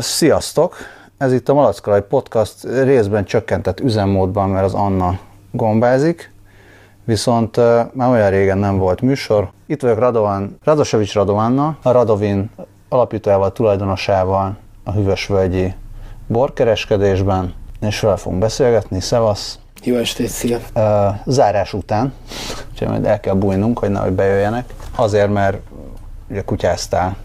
Sziasztok! Ez itt a Malackalaj Podcast részben csökkentett üzemmódban, mert az Anna gombázik, viszont már olyan régen nem volt műsor. Itt vagyok Radovan, Radosevics Radovanna, a Radovin alapítójával, tulajdonosával a Hüvösvölgyi borkereskedésben, és fel fogunk beszélgetni. Szevasz! Jó estét, szia! Zárás után, úgyhogy majd el kell bújnunk, hogy nehogy bejöjjenek. Azért, mert ugye kutyáztál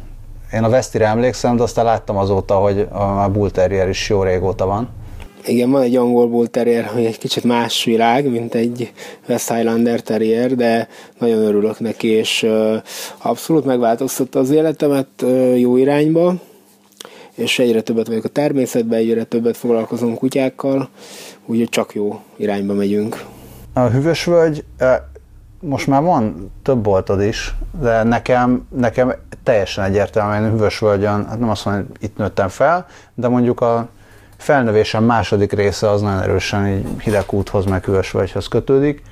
én a Vesztire emlékszem, de aztán láttam azóta, hogy a Bull Terrier is jó régóta van. Igen, van egy angol Bull Terrier, hogy egy kicsit más világ, mint egy West Highlander Terrier, de nagyon örülök neki, és abszolút megváltoztatta az életemet jó irányba, és egyre többet vagyok a természetben, egyre többet foglalkozom kutyákkal, úgyhogy csak jó irányba megyünk. A hűvösvölgy most már van több boltod is, de nekem, nekem teljesen egyértelműen Hüvösvölgyön, hát nem azt mondom, hogy itt nőttem fel, de mondjuk a felnövésem második része az nagyon erősen így hidegúthoz, meg Hüvösvölgyhöz kötődik,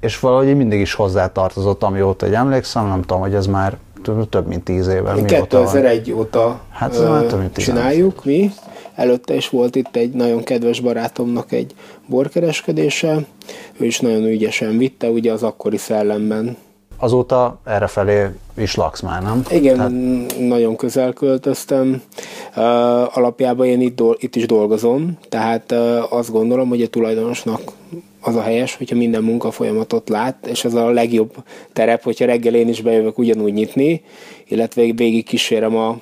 és valahogy mindig is hozzá tartozott, amióta egy emlékszem, nem tudom, hogy ez már több mint tíz éve. 2001 óta hát, ö, már több mint csináljuk mi. Előtte is volt itt egy nagyon kedves barátomnak egy borkereskedése, ő is nagyon ügyesen vitte, ugye az akkori szellemben. Azóta errefelé is laksz már, nem? Igen, Tehát... nagyon közel költöztem. Uh, alapjában én itt, do- itt is dolgozom, tehát uh, azt gondolom, hogy a tulajdonosnak az a helyes, hogyha minden munkafolyamatot lát, és ez a legjobb terep, hogyha reggel én is bejövök ugyanúgy nyitni, illetve végig kísérem a,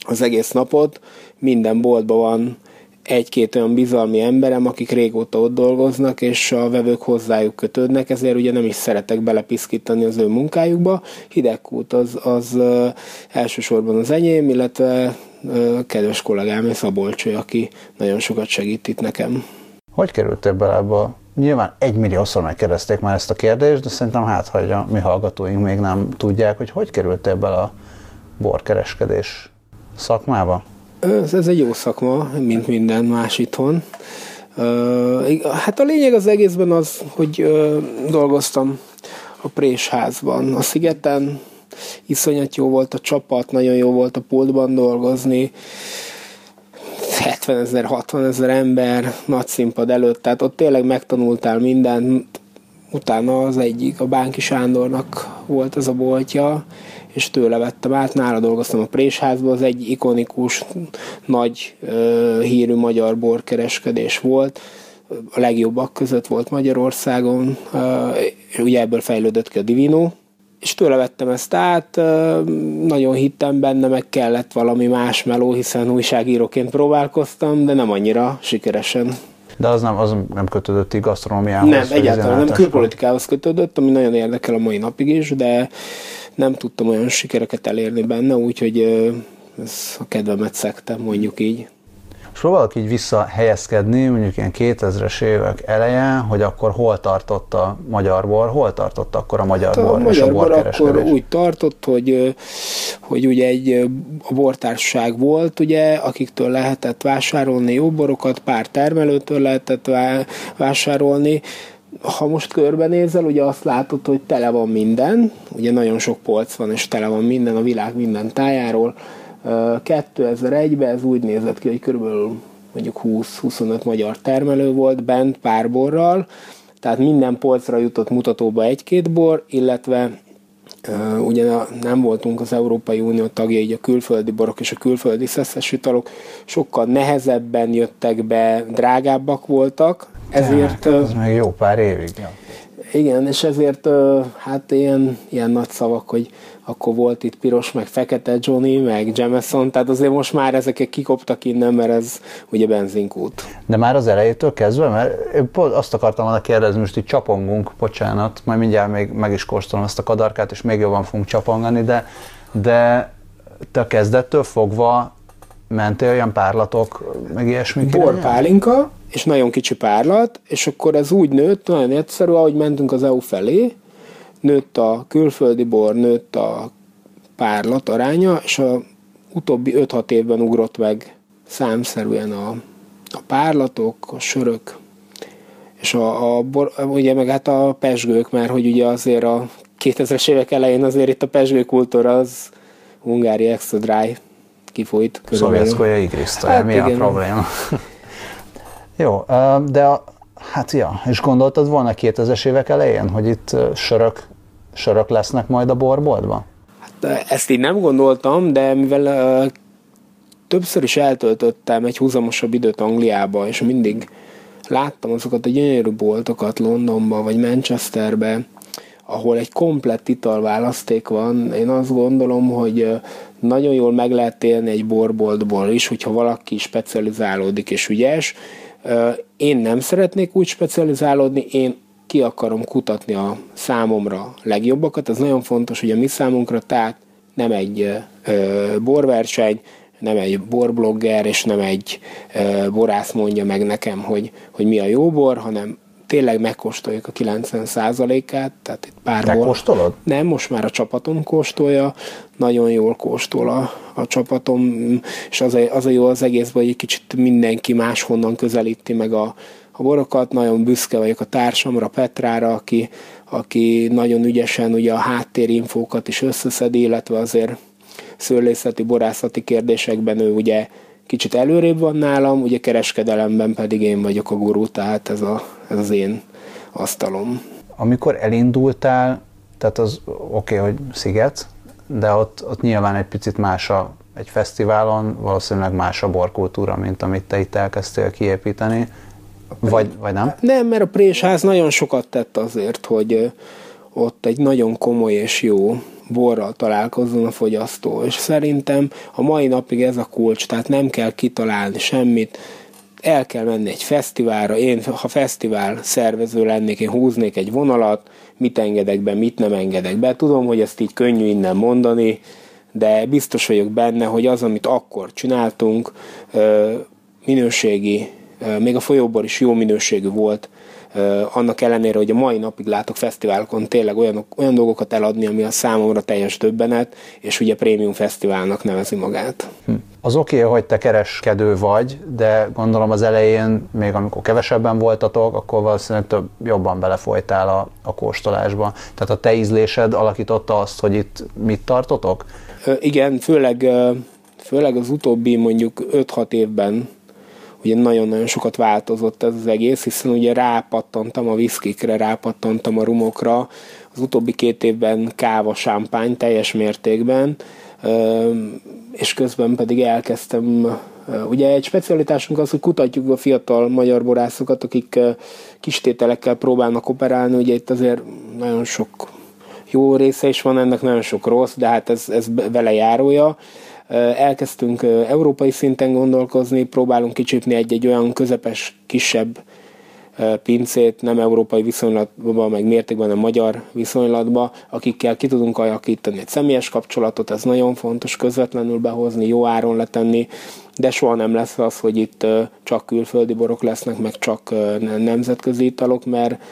az egész napot. Minden boltban van egy-két olyan bizalmi emberem, akik régóta ott dolgoznak, és a vevők hozzájuk kötődnek, ezért ugye nem is szeretek belepiszkítani az ő munkájukba. Hidegkút az, az elsősorban az enyém, illetve kedves kollégám, Szabolcső, aki nagyon sokat segít itt nekem. Hogy kerültél bele ebbe Nyilván egy milliószor megkérdezték már ezt a kérdést, de szerintem hát, hogy a mi hallgatóink még nem tudják, hogy hogy kerültél bele a borkereskedés szakmába? Ez, ez egy jó szakma, mint minden más itthon. Hát a lényeg az egészben az, hogy dolgoztam a Présházban, a szigeten, iszonyat jó volt a csapat, nagyon jó volt a pultban dolgozni, 70 ezer, 60 ezer ember nagy színpad előtt, tehát ott tényleg megtanultál mindent, utána az egyik, a Bánki Sándornak volt ez a boltja, és tőle vettem át, nála dolgoztam a Présházban, az egy ikonikus, nagy uh, hírű magyar borkereskedés volt, a legjobbak között volt Magyarországon, uh, ugye ebből fejlődött ki a Divino, és tőle vettem ezt át, nagyon hittem benne, meg kellett valami más meló, hiszen újságíróként próbálkoztam, de nem annyira sikeresen. De az nem, az nem kötődött így gasztronómiához? Nem, egyáltalán nem, külpolitikához kötődött, ami nagyon érdekel a mai napig is, de nem tudtam olyan sikereket elérni benne, úgyhogy ez a kedvemet szektem, mondjuk így. És próbálok így visszahelyezkedni, mondjuk ilyen 2000-es évek eleje, hogy akkor hol tartott a magyar bor, hol tartott akkor a magyar hát bor a és magyar a bor akkor úgy tartott, hogy, hogy ugye egy bortársaság volt, ugye, akiktől lehetett vásárolni jó borokat, pár termelőtől lehetett vásárolni, ha most körbenézel, ugye azt látod, hogy tele van minden, ugye nagyon sok polc van, és tele van minden a világ minden tájáról, 2001-ben ez úgy nézett ki, hogy körülbelül mondjuk 20-25 magyar termelő volt bent pár borral, tehát minden polcra jutott mutatóba egy-két bor, illetve Uh, ugye nem voltunk az Európai Unió tagja, így a külföldi borok és a külföldi szeszes italok sokkal nehezebben jöttek be, drágábbak voltak, ezért... Ez meg jó pár évig, ja. Igen, és ezért hát ilyen, ilyen nagy szavak, hogy akkor volt itt piros, meg fekete Johnny, meg Jameson, tehát azért most már ezek kikoptak innen, mert ez ugye benzinkút. De már az elejétől kezdve, mert én pont azt akartam volna kérdezni, most itt csapongunk, bocsánat, majd mindjárt még meg is kóstolom ezt a kadarkát, és még jobban fogunk csapongani, de, de te a kezdettől fogva mentél olyan párlatok, meg ilyesmi? Borpálinka, és nagyon kicsi párlat, és akkor ez úgy nőtt, nagyon egyszerű, ahogy mentünk az EU felé, nőtt a külföldi bor, nőtt a párlat aránya, és a utóbbi 5-6 évben ugrott meg számszerűen a, a párlatok, a sörök, és a, a bor, ugye meg hát a pesgők, mert hogy ugye azért a 2000-es évek elején azért itt a pesgő kultúra az Hungári Extra Dry kifolyt. Szovjetszkoja igriszta, hát mi igen. a probléma? Jó, de a, hát ja, és gondoltad volna 2000-es évek elején, hogy itt sörök, sörök lesznek majd a borboltban? Hát ezt én nem gondoltam, de mivel uh, többször is eltöltöttem egy húzamosabb időt Angliába, és mindig láttam azokat a gyönyörű boltokat Londonba vagy Manchesterbe, ahol egy komplett italválaszték van. Én azt gondolom, hogy nagyon jól meg lehet élni egy borboltból is, hogyha valaki specializálódik és ügyes. Én nem szeretnék úgy specializálódni, én ki akarom kutatni a számomra legjobbakat. Ez nagyon fontos, hogy a mi számunkra, tehát nem egy borverseny, nem egy borblogger, és nem egy borász mondja meg nekem, hogy, hogy mi a jó bor, hanem tényleg megkóstoljuk a 90%-át. Tehát itt pár Te kóstolod? Nem, most már a csapatom kóstolja, nagyon jól kóstol a, a csapatom, és az a, az a jó az egészben, hogy egy kicsit mindenki máshonnan közelíti meg a, a borokat. Nagyon büszke vagyok a társamra, Petrára, aki, aki nagyon ügyesen ugye a háttérinfókat is összeszedi, illetve azért szőlészeti, borászati kérdésekben ő ugye kicsit előrébb van nálam, ugye kereskedelemben pedig én vagyok a gurú, tehát ez, a, ez az én asztalom. Amikor elindultál, tehát az oké, okay, hogy sziget, de ott, ott nyilván egy picit más a, egy fesztiválon, valószínűleg más a borkultúra, mint amit te itt elkezdtél kiépíteni, vagy, vagy nem? Nem, mert a Présház nagyon sokat tett azért, hogy ott egy nagyon komoly és jó borral találkozzon a fogyasztó. És szerintem a mai napig ez a kulcs, tehát nem kell kitalálni semmit, el kell menni egy fesztiválra, én ha fesztivál szervező lennék, én húznék egy vonalat, mit engedek be, mit nem engedek be. Tudom, hogy ezt így könnyű innen mondani, de biztos vagyok benne, hogy az, amit akkor csináltunk, minőségi, még a folyóból is jó minőségű volt, annak ellenére, hogy a mai napig látok fesztiválokon tényleg olyan, olyan dolgokat eladni, ami a számomra teljes döbbenet, és ugye prémium fesztiválnak nevezi magát. Hm. Az oké, okay, hogy te kereskedő vagy, de gondolom az elején, még amikor kevesebben voltatok, akkor valószínűleg több, jobban belefolytál a, a kóstolásba. Tehát a te ízlésed alakította azt, hogy itt mit tartotok? igen, főleg, főleg az utóbbi mondjuk 5-6 évben ugye nagyon-nagyon sokat változott ez az egész, hiszen ugye rápattantam a viszkikre, rápattantam a rumokra, az utóbbi két évben káva, sámpány teljes mértékben, és közben pedig elkezdtem Ugye egy specialitásunk az, hogy kutatjuk a fiatal magyar borászokat, akik kistételekkel próbálnak operálni, ugye itt azért nagyon sok jó része is van ennek, nagyon sok rossz, de hát ez, ez vele járója elkezdtünk európai szinten gondolkozni, próbálunk kicsípni egy-egy olyan közepes, kisebb pincét, nem európai viszonylatban, meg mértékben, hanem magyar viszonylatban, akikkel ki tudunk alakítani egy személyes kapcsolatot, ez nagyon fontos közvetlenül behozni, jó áron letenni, de soha nem lesz az, hogy itt csak külföldi borok lesznek, meg csak nemzetközi italok, mert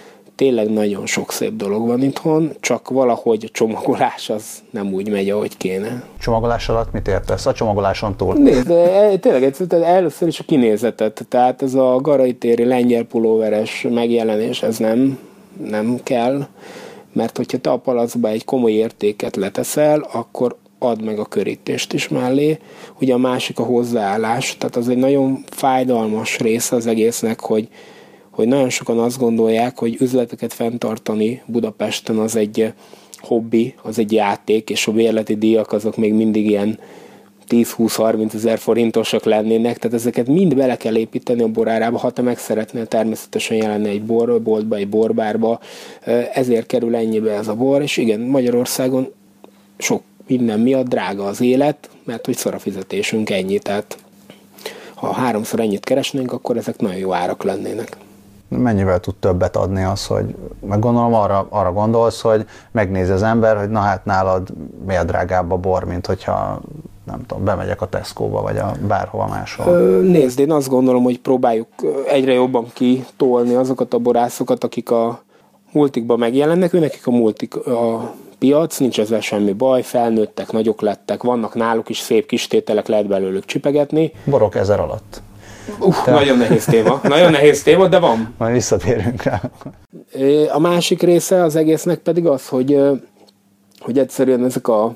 tényleg nagyon sok szép dolog van itthon, csak valahogy a csomagolás az nem úgy megy, ahogy kéne. Csomagolás alatt mit értesz? A csomagoláson túl? Nézd, e, tényleg először is a kinézetet, tehát ez a garai téri lengyel pulóveres megjelenés, ez nem, nem kell, mert hogyha te a palacba egy komoly értéket leteszel, akkor add meg a körítést is mellé. Ugye a másik a hozzáállás, tehát az egy nagyon fájdalmas része az egésznek, hogy hogy nagyon sokan azt gondolják, hogy üzleteket fenntartani Budapesten az egy hobbi, az egy játék, és a bérleti díjak azok még mindig ilyen 10-20-30 ezer forintosak lennének, tehát ezeket mind bele kell építeni a borárába, ha te meg szeretnél természetesen jelenni egy borboltba, egy borbárba, ezért kerül ennyibe ez a bor, és igen, Magyarországon sok minden miatt drága az élet, mert hogy szar a fizetésünk ennyi, tehát ha háromszor ennyit keresnénk, akkor ezek nagyon jó árak lennének mennyivel tud többet adni az, hogy meg gondolom arra, arra gondolsz, hogy megnéz az ember, hogy na hát nálad miért drágább a bor, mint hogyha nem tudom, bemegyek a Tesco-ba, vagy a bárhova máshol. Nézd, én azt gondolom, hogy próbáljuk egyre jobban kitolni azokat a borászokat, akik a multikban megjelennek, őnekik a multik a piac, nincs ezzel semmi baj, felnőttek, nagyok lettek, vannak náluk is szép kis tételek, lehet belőlük csipegetni. Borok ezer alatt. Uh, Te... Nagyon nehéz téma, nagyon nehéz téma, de van. Majd visszatérünk rá. A másik része az egésznek pedig az, hogy, hogy egyszerűen ezek a,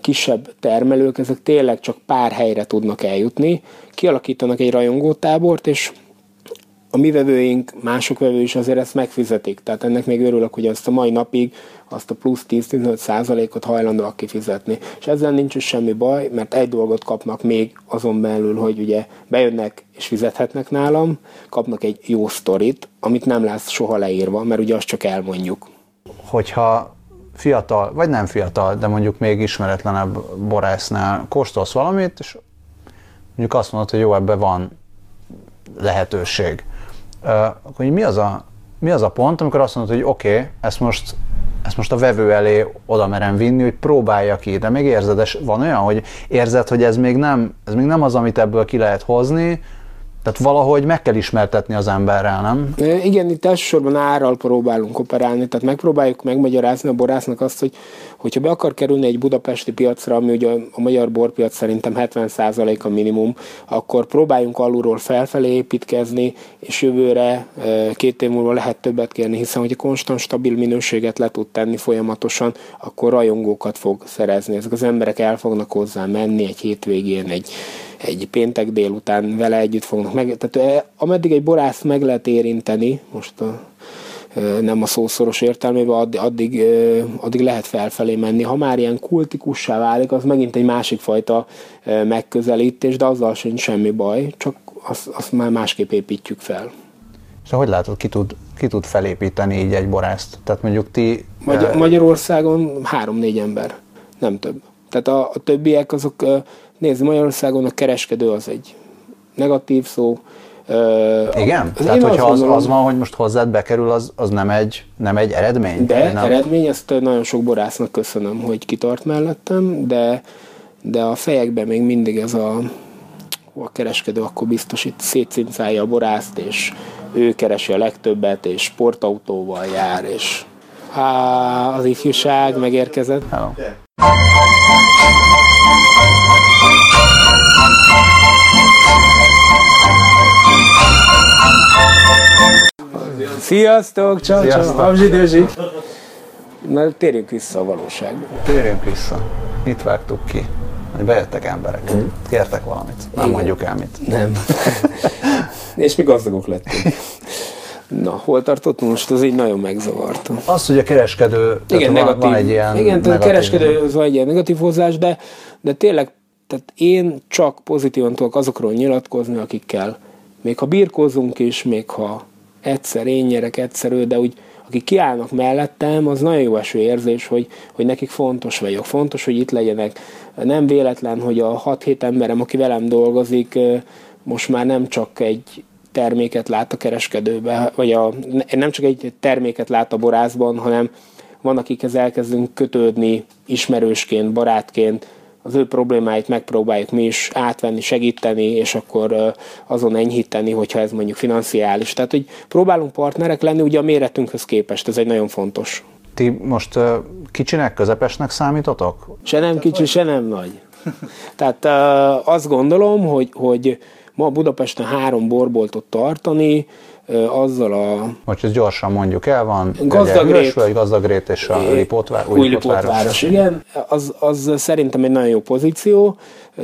kisebb termelők, ezek tényleg csak pár helyre tudnak eljutni, kialakítanak egy rajongótábort, és a mi vevőink, mások vevő is azért ezt megfizetik. Tehát ennek még örülök, hogy azt a mai napig azt a plusz 10-15 százalékot hajlandóak kifizetni. És ezzel nincs is semmi baj, mert egy dolgot kapnak még azon belül, hogy ugye bejönnek és fizethetnek nálam, kapnak egy jó sztorit, amit nem lesz soha leírva, mert ugye azt csak elmondjuk. Hogyha fiatal, vagy nem fiatal, de mondjuk még ismeretlenebb borásznál kóstolsz valamit, és mondjuk azt mondod, hogy jó, ebbe van lehetőség. Akkor mi az a, mi az a pont, amikor azt mondod, hogy oké, okay, ezt most ezt most a vevő elé oda merem vinni, hogy próbálja ki, de még érzed, és van olyan, hogy érzed, hogy ez még nem, ez még nem az, amit ebből ki lehet hozni, tehát valahogy meg kell ismertetni az emberrel, nem? Igen, itt elsősorban árral próbálunk operálni, tehát megpróbáljuk megmagyarázni a borásznak azt, hogy hogyha be akar kerülni egy budapesti piacra, ami ugye a magyar borpiac szerintem 70% a minimum, akkor próbáljunk alulról felfelé építkezni, és jövőre két év múlva lehet többet kérni, hiszen hogyha konstant, stabil minőséget le tud tenni folyamatosan, akkor rajongókat fog szerezni. Ezek az emberek el fognak hozzá menni egy hétvégén, egy, egy péntek délután vele együtt fognak meg. Tehát ameddig egy borász meg lehet érinteni, most a, nem a szószoros értelmében, addig, addig, addig lehet felfelé menni. Ha már ilyen kultikussá válik, az megint egy másik fajta megközelítés, de azzal sincs semmi baj, csak azt, azt már másképp építjük fel. És hogy látod, ki tud, ki tud felépíteni így egy borászt? Tehát mondjuk ti... Magyar, Magyarországon három-négy ember, nem több. Tehát a, a többiek azok Nézd, Magyarországon a kereskedő az egy negatív szó. Igen? Az Tehát, hogyha az, az van, hogy most hozzád bekerül, az, az nem, egy, nem egy eredmény? De nem... eredmény, ezt nagyon sok borásznak köszönöm, hogy kitart mellettem, de, de a fejekben még mindig ez a, a kereskedő akkor biztos itt szétszincálja a borászt, és ő keresi a legtöbbet, és sportautóval jár, és Há, az ifjúság megérkezett. Hello. Sziasztok, csau, csau, Abzsidőzsi. Na, térjünk vissza a valóságba. Térjünk vissza. Itt vágtuk ki, hogy bejöttek emberek. Mm. Kértek valamit. Nem Igen. mondjuk el mit. Nem. És mi gazdagok lettünk. Na, hol tartottunk most? Az így nagyon megzavarta. Az, hogy a kereskedő, igen, negatív, van egy ilyen Igen, negatív. a kereskedő van egy ilyen negatív hozzás, de, de tényleg tehát én csak pozitívan tudok azokról nyilatkozni, akikkel még ha birkózunk is, még ha egyszer én nyerek, egyszer ő, de úgy akik kiállnak mellettem, az nagyon jó eső érzés, hogy, hogy nekik fontos vagyok, fontos, hogy itt legyenek. Nem véletlen, hogy a 6-7 emberem, aki velem dolgozik, most már nem csak egy terméket lát a kereskedőbe, vagy a, nem csak egy terméket lát a borászban, hanem van, akikhez elkezdünk kötődni ismerősként, barátként, az ő problémáit megpróbáljuk mi is átvenni, segíteni, és akkor azon enyhíteni, hogyha ez mondjuk financiális. Tehát, hogy próbálunk partnerek lenni, ugye a méretünkhöz képest, ez egy nagyon fontos. Ti most kicsinek, közepesnek számítotok? Se nem kicsi, se nem nagy. Tehát azt gondolom, hogy, hogy ma Budapesten három borboltot tartani, azzal a... Most ezt gyorsan mondjuk el, van Gazdagrét, vagy Gazdagrét és a Lipótvár, új, új Lipótváros. Igen, az, az szerintem egy nagyon jó pozíció.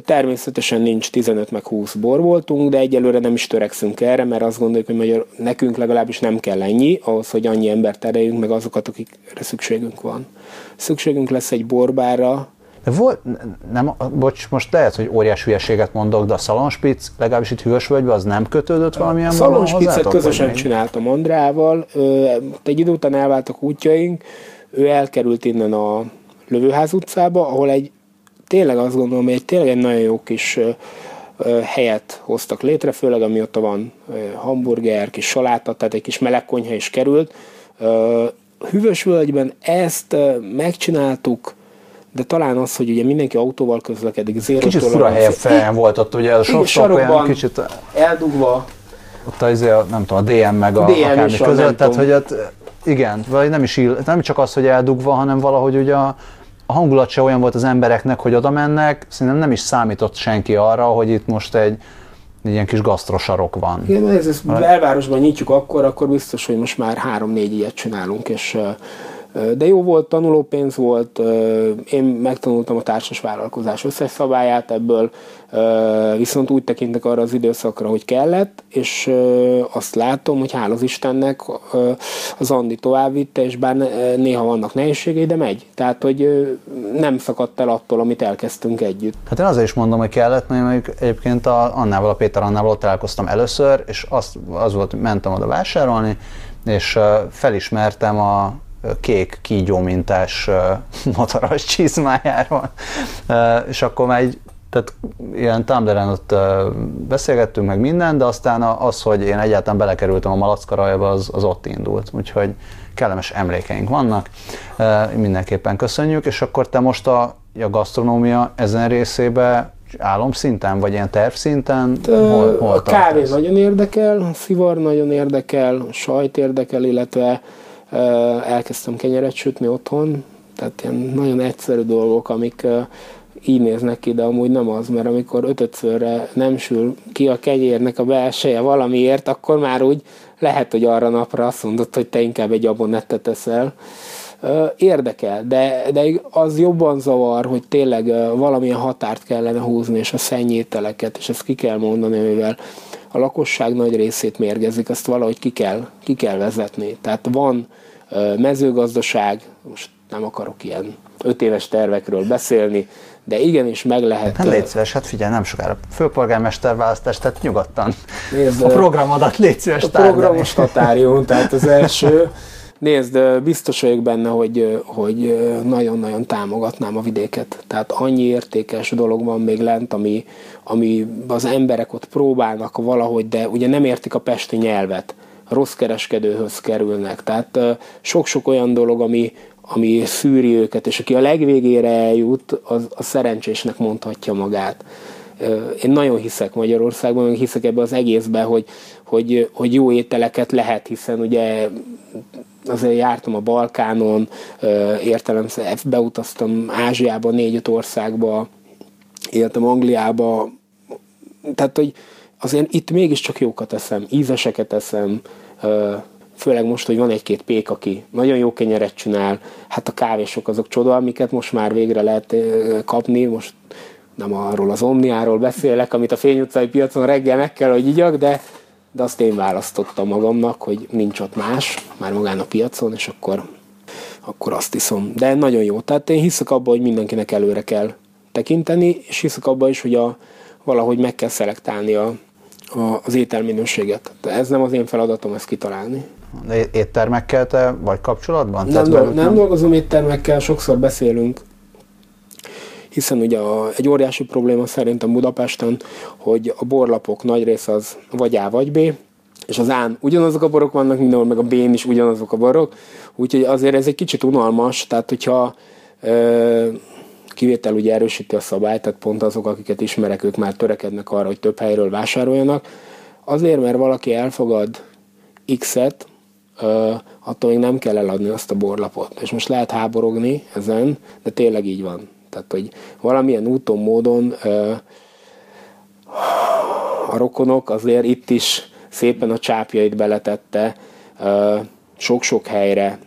Természetesen nincs 15 meg 20 borboltunk, de egyelőre nem is törekszünk erre, mert azt gondoljuk, hogy magyar, nekünk legalábbis nem kell ennyi, ahhoz, hogy annyi embert tereljünk, meg azokat, akikre szükségünk van. Szükségünk lesz egy borbára, de volt, nem, bocs, most lehet, hogy óriás hülyeséget mondok, de a szalonspic, legalábbis itt Hűvösvölgyben, az nem kötődött valamilyen módon Szalonspicet közösen csináltam Andrával, egy idő után elváltak útjaink, ő elkerült innen a Lövőház utcába, ahol egy tényleg azt gondolom, hogy egy tényleg egy nagyon jó kis helyet hoztak létre, főleg amióta van hamburger, kis saláta, tehát egy kis melegkonyha is került. Hűvösvölgyben ezt megcsináltuk, de talán az, hogy ugye mindenki autóval közlekedik, zéro Kicsit fura helyen fel volt ott, ugye a sok sarokban, kicsit eldugva. Ott az, nem tudom, a DM meg a, DM akármi között, tehát hogy ott, igen, vagy nem is ill, nem csak az, hogy eldugva, hanem valahogy ugye a, a hangulat se olyan volt az embereknek, hogy oda mennek, szerintem nem is számított senki arra, hogy itt most egy, egy ilyen kis gasztrosarok van. Igen, ez, ez belvárosban nyitjuk akkor, akkor biztos, hogy most már három-négy ilyet csinálunk, és de jó volt, tanulópénz volt, én megtanultam a társas vállalkozás összes szabályát ebből, viszont úgy tekintek arra az időszakra, hogy kellett, és azt látom, hogy hála az Istennek az Andi továbbvitte, és bár néha vannak nehézségei, de megy. Tehát, hogy nem szakadt el attól, amit elkezdtünk együtt. Hát én azért is mondom, hogy kellett, mert egyébként a Annával, a Péter Annával ott találkoztam először, és az, az volt, mentem oda vásárolni, és felismertem a kék kígyómintás motoros csizmájáról, és akkor már egy tehát ilyen Tumblr-en ott beszélgettünk meg minden, de aztán az, hogy én egyáltalán belekerültem a malackarajba, az, az ott indult. Úgyhogy kellemes emlékeink vannak, mindenképpen köszönjük, és akkor te most a, a gasztronómia ezen részébe álomszinten, vagy ilyen tervszinten? Hol, hol a kávé nagyon érdekel, a szivar nagyon érdekel, a sajt érdekel, illetve elkezdtem kenyeret sütni otthon, tehát ilyen nagyon egyszerű dolgok, amik így néznek ki, de amúgy nem az, mert amikor ötötszörre nem sül ki a kenyérnek a belseje valamiért, akkor már úgy lehet, hogy arra napra azt mondod, hogy te inkább egy abonettet eszel. Érdekel, de, de az jobban zavar, hogy tényleg valamilyen határt kellene húzni, és a szennyételeket, és ezt ki kell mondani, mivel a lakosság nagy részét mérgezik, azt valahogy ki kell, ki kell vezetni. Tehát van mezőgazdaság, most nem akarok ilyen öt éves tervekről beszélni, de igenis meg lehet... Hát légy szíves, hát figyelj, nem sokára főpolgármester választás, tehát nyugodtan Nézd, a programodat légy szíves A programos határium, tehát az első. Nézd, biztos vagyok benne, hogy, hogy nagyon-nagyon támogatnám a vidéket. Tehát annyi értékes dolog van még lent, ami, ami az emberek ott próbálnak valahogy, de ugye nem értik a pesti nyelvet rossz kereskedőhöz kerülnek. Tehát sok-sok olyan dolog, ami, ami szűri őket, és aki a legvégére eljut, az a szerencsésnek mondhatja magát. Én nagyon hiszek Magyarországban, meg hiszek ebbe az egészbe, hogy, hogy, hogy jó ételeket lehet, hiszen ugye azért jártam a Balkánon, értelem, beutaztam Ázsiába, négy-öt országba, éltem Angliába, tehát, hogy azért itt mégiscsak jókat eszem, ízeseket eszem, főleg most, hogy van egy-két pék, aki nagyon jó kenyeret csinál, hát a kávésok azok csoda, amiket most már végre lehet kapni, most nem arról az omniáról beszélek, amit a Fény utcai piacon reggel meg kell, hogy igyak, de, de azt én választottam magamnak, hogy nincs ott más, már magán a piacon, és akkor, akkor azt iszom. De nagyon jó. Tehát én hiszek abban, hogy mindenkinek előre kell tekinteni, és hiszek abban is, hogy a, valahogy meg kell szelektálni a, a, az ételminőséget. De ez nem az én feladatom ezt kitalálni. De éttermekkel te vagy kapcsolatban? Nem, dolg, nem dolgozom éttermekkel, sokszor beszélünk, hiszen ugye a, egy óriási probléma szerintem Budapesten, hogy a borlapok nagy része az vagy A vagy B, és az án ugyanazok a borok vannak mindenhol, meg a B-n is ugyanazok a borok, úgyhogy azért ez egy kicsit unalmas, tehát hogyha ö, kivétel ugye erősíti a szabályt, tehát pont azok, akiket ismerek, ők már törekednek arra, hogy több helyről vásároljanak. Azért, mert valaki elfogad X-et, attól még nem kell eladni azt a borlapot. És most lehet háborogni ezen, de tényleg így van. Tehát, hogy valamilyen úton, módon a rokonok azért itt is szépen a csápjait beletette sok-sok helyre.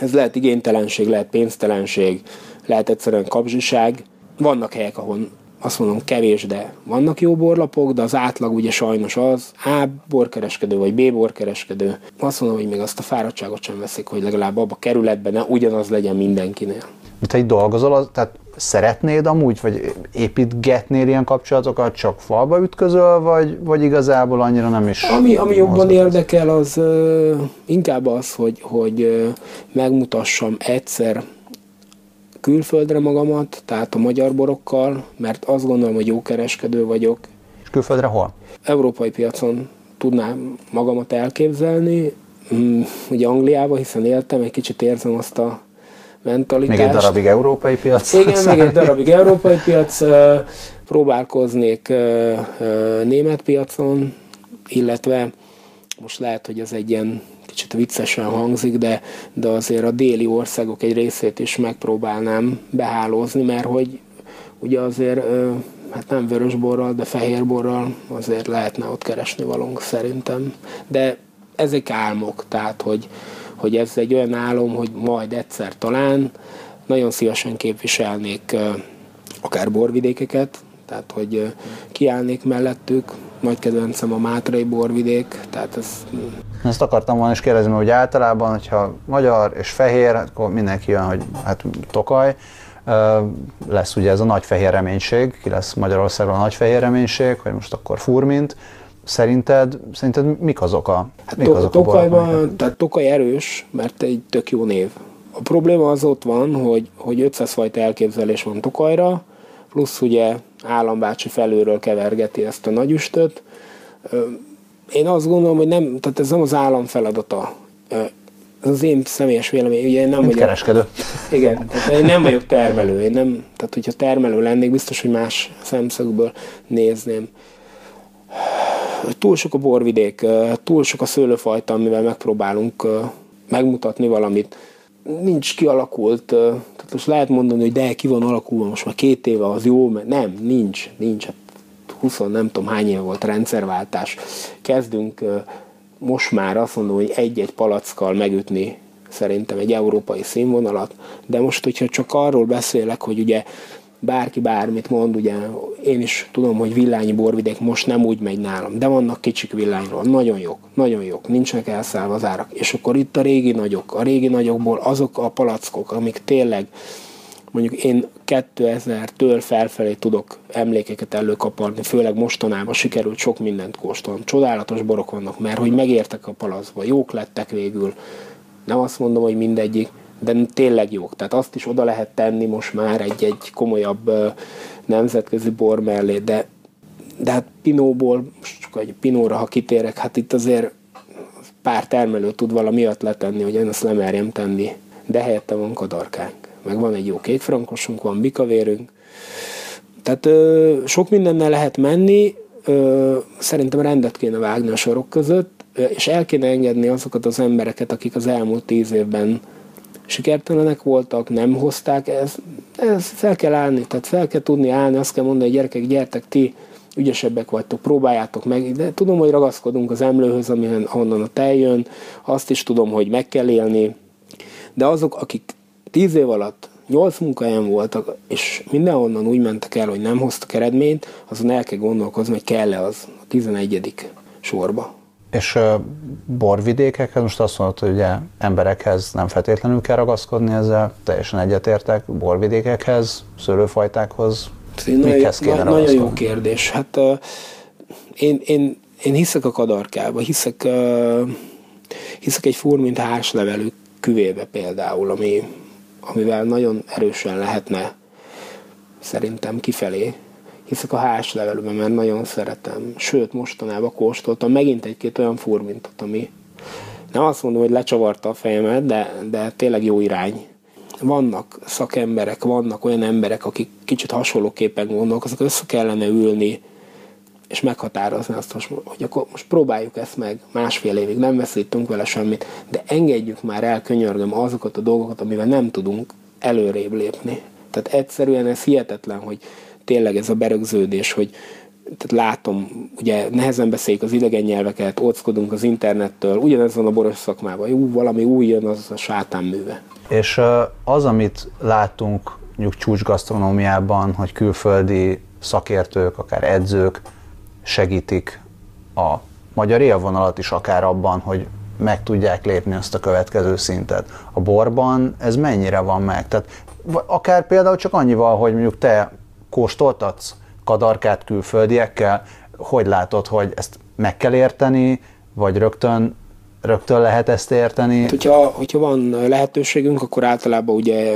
Ez lehet igénytelenség, lehet pénztelenség, lehet egyszerűen kapzsiság. Vannak helyek, ahol azt mondom kevés, de vannak jó borlapok, de az átlag ugye sajnos az A borkereskedő vagy B borkereskedő. Azt mondom, hogy még azt a fáradtságot sem veszik, hogy legalább abba a kerületben ne ugyanaz legyen mindenkinél. Te így dolgozol, tehát szeretnéd amúgy, vagy építgetnél ilyen kapcsolatokat, csak falba ütközöl, vagy, vagy igazából annyira nem is? Ami, ami jobban érdekel, az uh, inkább az, hogy, hogy uh, megmutassam egyszer külföldre magamat, tehát a magyar borokkal, mert azt gondolom, hogy jó kereskedő vagyok. És külföldre hol? Európai piacon tudnám magamat elképzelni, mm, ugye Angliába, hiszen éltem, egy kicsit érzem azt a mentalitást. Még egy darabig európai piac. Igen, még egy darabig európai piac. Próbálkoznék német piacon, illetve most lehet, hogy ez egy ilyen kicsit viccesen hangzik, de, de azért a déli országok egy részét is megpróbálnám behálózni, mert hogy ugye azért hát nem vörösborral, de fehérborral azért lehetne ott keresni valónk szerintem. De ezek álmok, tehát hogy, hogy ez egy olyan álom, hogy majd egyszer talán nagyon szívesen képviselnék akár borvidékeket, tehát hogy kiállnék mellettük, nagy kedvencem a Mátrai borvidék, tehát ez... Ezt akartam volna is kérdezni, hogy általában, hogyha magyar és fehér, akkor mindenki jön, hogy hát tokaj, lesz ugye ez a nagy fehér reménység, ki lesz Magyarországon a nagy fehér reménység, hogy most akkor furmint. Szerinted, szerinted mik azok a hát mik to- azok Tokajban, a tehát Tokaj erős, mert egy tök jó név. A probléma az ott van, hogy, hogy 500 fajta elképzelés van Tokajra, plusz ugye állambácsi felülről kevergeti ezt a nagyüstöt. Én azt gondolom, hogy nem, tehát ez nem az állam feladata. Ez az én személyes vélemény. Ugye én nem vagyok, kereskedő. Igen, tehát én nem vagyok termelő. Én nem, tehát hogyha termelő lennék, biztos, hogy más szemszögből nézném. Túl sok a borvidék, túl sok a szőlőfajta, amivel megpróbálunk megmutatni valamit. Nincs kialakult, tehát most lehet mondani, hogy de ki van alakulva, most már két éve az jó, mert nem, nincs, nincs. Hát 20 nem tudom hány év volt rendszerváltás. Kezdünk most már azt mondom, hogy egy-egy palackkal megütni szerintem egy európai színvonalat, de most, hogyha csak arról beszélek, hogy ugye bárki bármit mond, ugye én is tudom, hogy villányi borvidék most nem úgy megy nálam, de vannak kicsik villányról, nagyon jók, nagyon jók, nincsenek elszállva az árak. És akkor itt a régi nagyok, a régi nagyokból azok a palackok, amik tényleg mondjuk én 2000-től felfelé tudok emlékeket előkaparni, főleg mostanában sikerült sok mindent kóstolnom. Csodálatos borok vannak, mert hogy megértek a palacba, jók lettek végül. Nem azt mondom, hogy mindegyik, de tényleg jók. Tehát azt is oda lehet tenni most már egy-egy komolyabb nemzetközi bor mellé, de, de hát Pinóból, most csak egy Pinóra, ha kitérek, hát itt azért pár termelő tud valami letenni, hogy én azt lemerjem tenni, de helyette van kadarkánk meg van egy jó kékfrankosunk, van bikavérünk. Tehát ö, sok mindennel lehet menni, ö, szerintem rendet kéne vágni a sorok között, és el kéne engedni azokat az embereket, akik az elmúlt tíz évben sikertelenek voltak, nem hozták, ez, ez fel kell állni, tehát fel kell tudni állni, azt kell mondani, hogy gyerekek, gyertek ti, ügyesebbek vagytok, próbáljátok meg, de tudom, hogy ragaszkodunk az emlőhöz, amihen, ahonnan a tej jön, azt is tudom, hogy meg kell élni, de azok, akik tíz év alatt nyolc munkahelyen voltak, és mindenhonnan úgy mentek el, hogy nem hoztak eredményt, azon el kell gondolkozni, hogy kell-e az a 11. sorba. És borvidékekhez, most azt mondod, hogy ugye emberekhez nem feltétlenül kell ragaszkodni ezzel, teljesen egyetértek, borvidékekhez, szőlőfajtákhoz, mikhez kéne na, Nagyon jó kérdés. Hát uh, én, én, én hiszek a kadarkába, hiszek, uh, hiszek egy furmint hárslevelű küvébe például, ami, amivel nagyon erősen lehetne szerintem kifelé. Hiszek a hás levelőben, mert nagyon szeretem. Sőt, mostanában kóstoltam megint egy-két olyan furmintot, ami nem azt mondom, hogy lecsavarta a fejemet, de, de tényleg jó irány. Vannak szakemberek, vannak olyan emberek, akik kicsit hasonlóképpen gondolkoznak, össze kellene ülni, és meghatározni azt, hogy akkor most próbáljuk ezt meg, másfél évig nem veszítünk vele semmit, de engedjük már el, könyörgöm, azokat a dolgokat, amivel nem tudunk előrébb lépni. Tehát egyszerűen ez hihetetlen, hogy tényleg ez a berögződés, hogy tehát látom, ugye nehezen beszéljük az idegen nyelveket, óckodunk az internettől, ugyanez van a boros szakmában, jó, valami új jön, az a sátán műve. És az, amit látunk mondjuk csúcsgasztronómiában, hogy külföldi szakértők, akár edzők segítik a magyar élvonalat is akár abban, hogy meg tudják lépni azt a következő szintet. A borban ez mennyire van meg? Tehát akár például csak annyival, hogy mondjuk te kóstoltatsz kadarkát külföldiekkel, hogy látod, hogy ezt meg kell érteni, vagy rögtön rögtön lehet ezt érteni? Hát, hogyha, hogyha van lehetőségünk, akkor általában ugye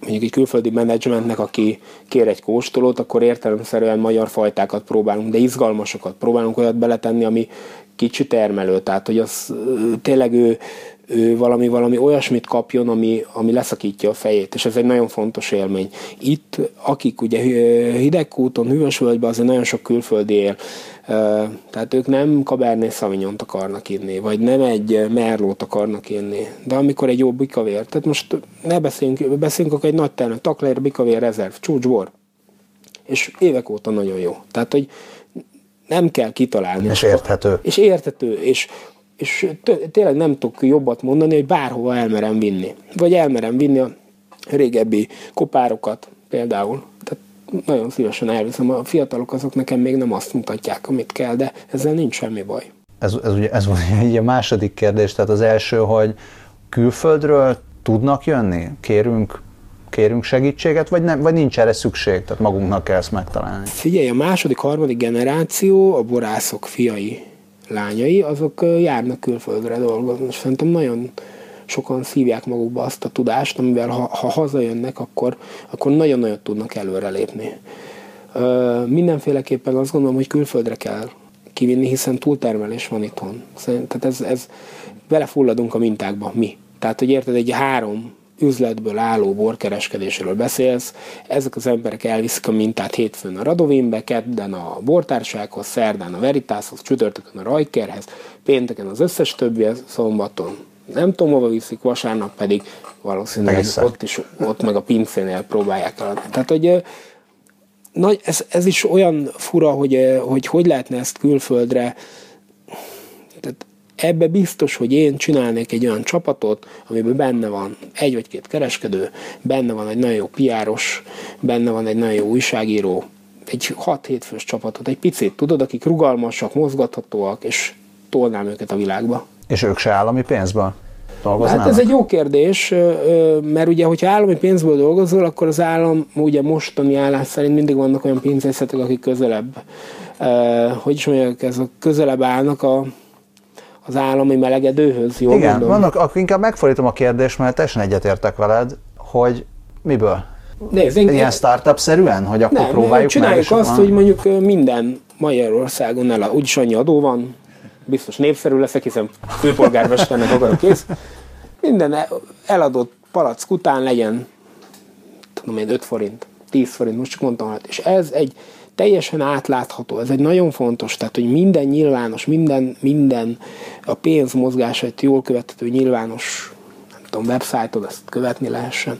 mondjuk egy külföldi menedzsmentnek, aki kér egy kóstolót, akkor értelemszerűen magyar fajtákat próbálunk, de izgalmasokat próbálunk olyat beletenni, ami kicsi termelő, tehát hogy az tényleg ő, ő valami, valami olyasmit kapjon, ami, ami leszakítja a fejét, és ez egy nagyon fontos élmény. Itt, akik ugye hidegkúton, hűvösvölgyben azért nagyon sok külföldi él, tehát ők nem Cabernet sauvignon akarnak inni, vagy nem egy merlót akarnak inni, de amikor egy jó bikavér, tehát most ne beszéljünk, beszéljünk akkor egy nagy terület, Takler bikavér rezerv, csúcsbor, és évek óta nagyon jó. Tehát, hogy nem kell kitalálni. És érthető. És érthető, és és tényleg nem tudok jobbat mondani, hogy bárhova elmerem vinni. Vagy elmerem vinni a régebbi kopárokat például. Tehát nagyon szívesen elviszem. A fiatalok azok nekem még nem azt mutatják, amit kell, de ezzel nincs semmi baj. Ez, ez, ugye, ez ugye a második kérdés, tehát az első, hogy külföldről tudnak jönni? Kérünk kérünk segítséget, vagy, nem, vagy nincs erre szükség, tehát magunknak kell ezt megtalálni? Figyelj, a második, harmadik generáció, a borászok fiai, lányai, azok járnak külföldre dolgozni, és szerintem nagyon sokan szívják magukba azt a tudást, amivel ha, ha hazajönnek, akkor, akkor nagyon-nagyon tudnak előrelépni. Mindenféleképpen azt gondolom, hogy külföldre kell kivinni, hiszen túltermelés van itthon. Tehát ez, ez belefulladunk a mintákba, mi. Tehát, hogy érted, egy három üzletből álló borkereskedésről beszélsz, ezek az emberek elviszik a mintát hétfőn a Radovinbe, kedden a bortársághoz, szerdán a Veritashoz, csütörtökön a Rajkerhez, pénteken az összes többi szombaton nem tudom, hova viszik, vasárnap pedig valószínűleg Persze. ott is, ott meg a pincénél próbálják eladni. Tehát, hogy nagy, ez, ez is olyan fura, hogy, hogy hogy lehetne ezt külföldre tehát ebbe biztos, hogy én csinálnék egy olyan csapatot, amiben benne van egy vagy két kereskedő, benne van egy nagyon jó piáros, benne van egy nagyon jó újságíró, egy 6-7 fős csapatot, egy picit, tudod, akik rugalmasak, mozgathatóak, és tolnám őket a világba. És ők se állami pénzből dolgoznának? Hát ez egy jó kérdés, mert ugye, hogyha állami pénzből dolgozol, akkor az állam ugye mostani állás szerint mindig vannak olyan pénzészetek, akik közelebb, hogy is mondják, ez a közelebb állnak a, az állami melegedőhöz, jó Igen, mondom? vannak, akkor inkább megfordítom a kérdést, mert teljesen egyetértek veled, hogy miből? Nézd, én, Ilyen startup-szerűen, hogy akkor nem, próbáljuk csináljuk meg, azt, van... hogy mondjuk minden Magyarországon el, úgyis annyi adó van, biztos népszerű leszek, hiszen főpolgármesternek akarok kész. Minden eladott palack után legyen, tudom én, 5 forint, 10 forint, most csak mondtam, hát. és ez egy teljesen átlátható, ez egy nagyon fontos, tehát hogy minden nyilvános, minden, minden a pénz mozgásait jól követhető nyilvános, nem tudom, websájton ezt követni lehessen.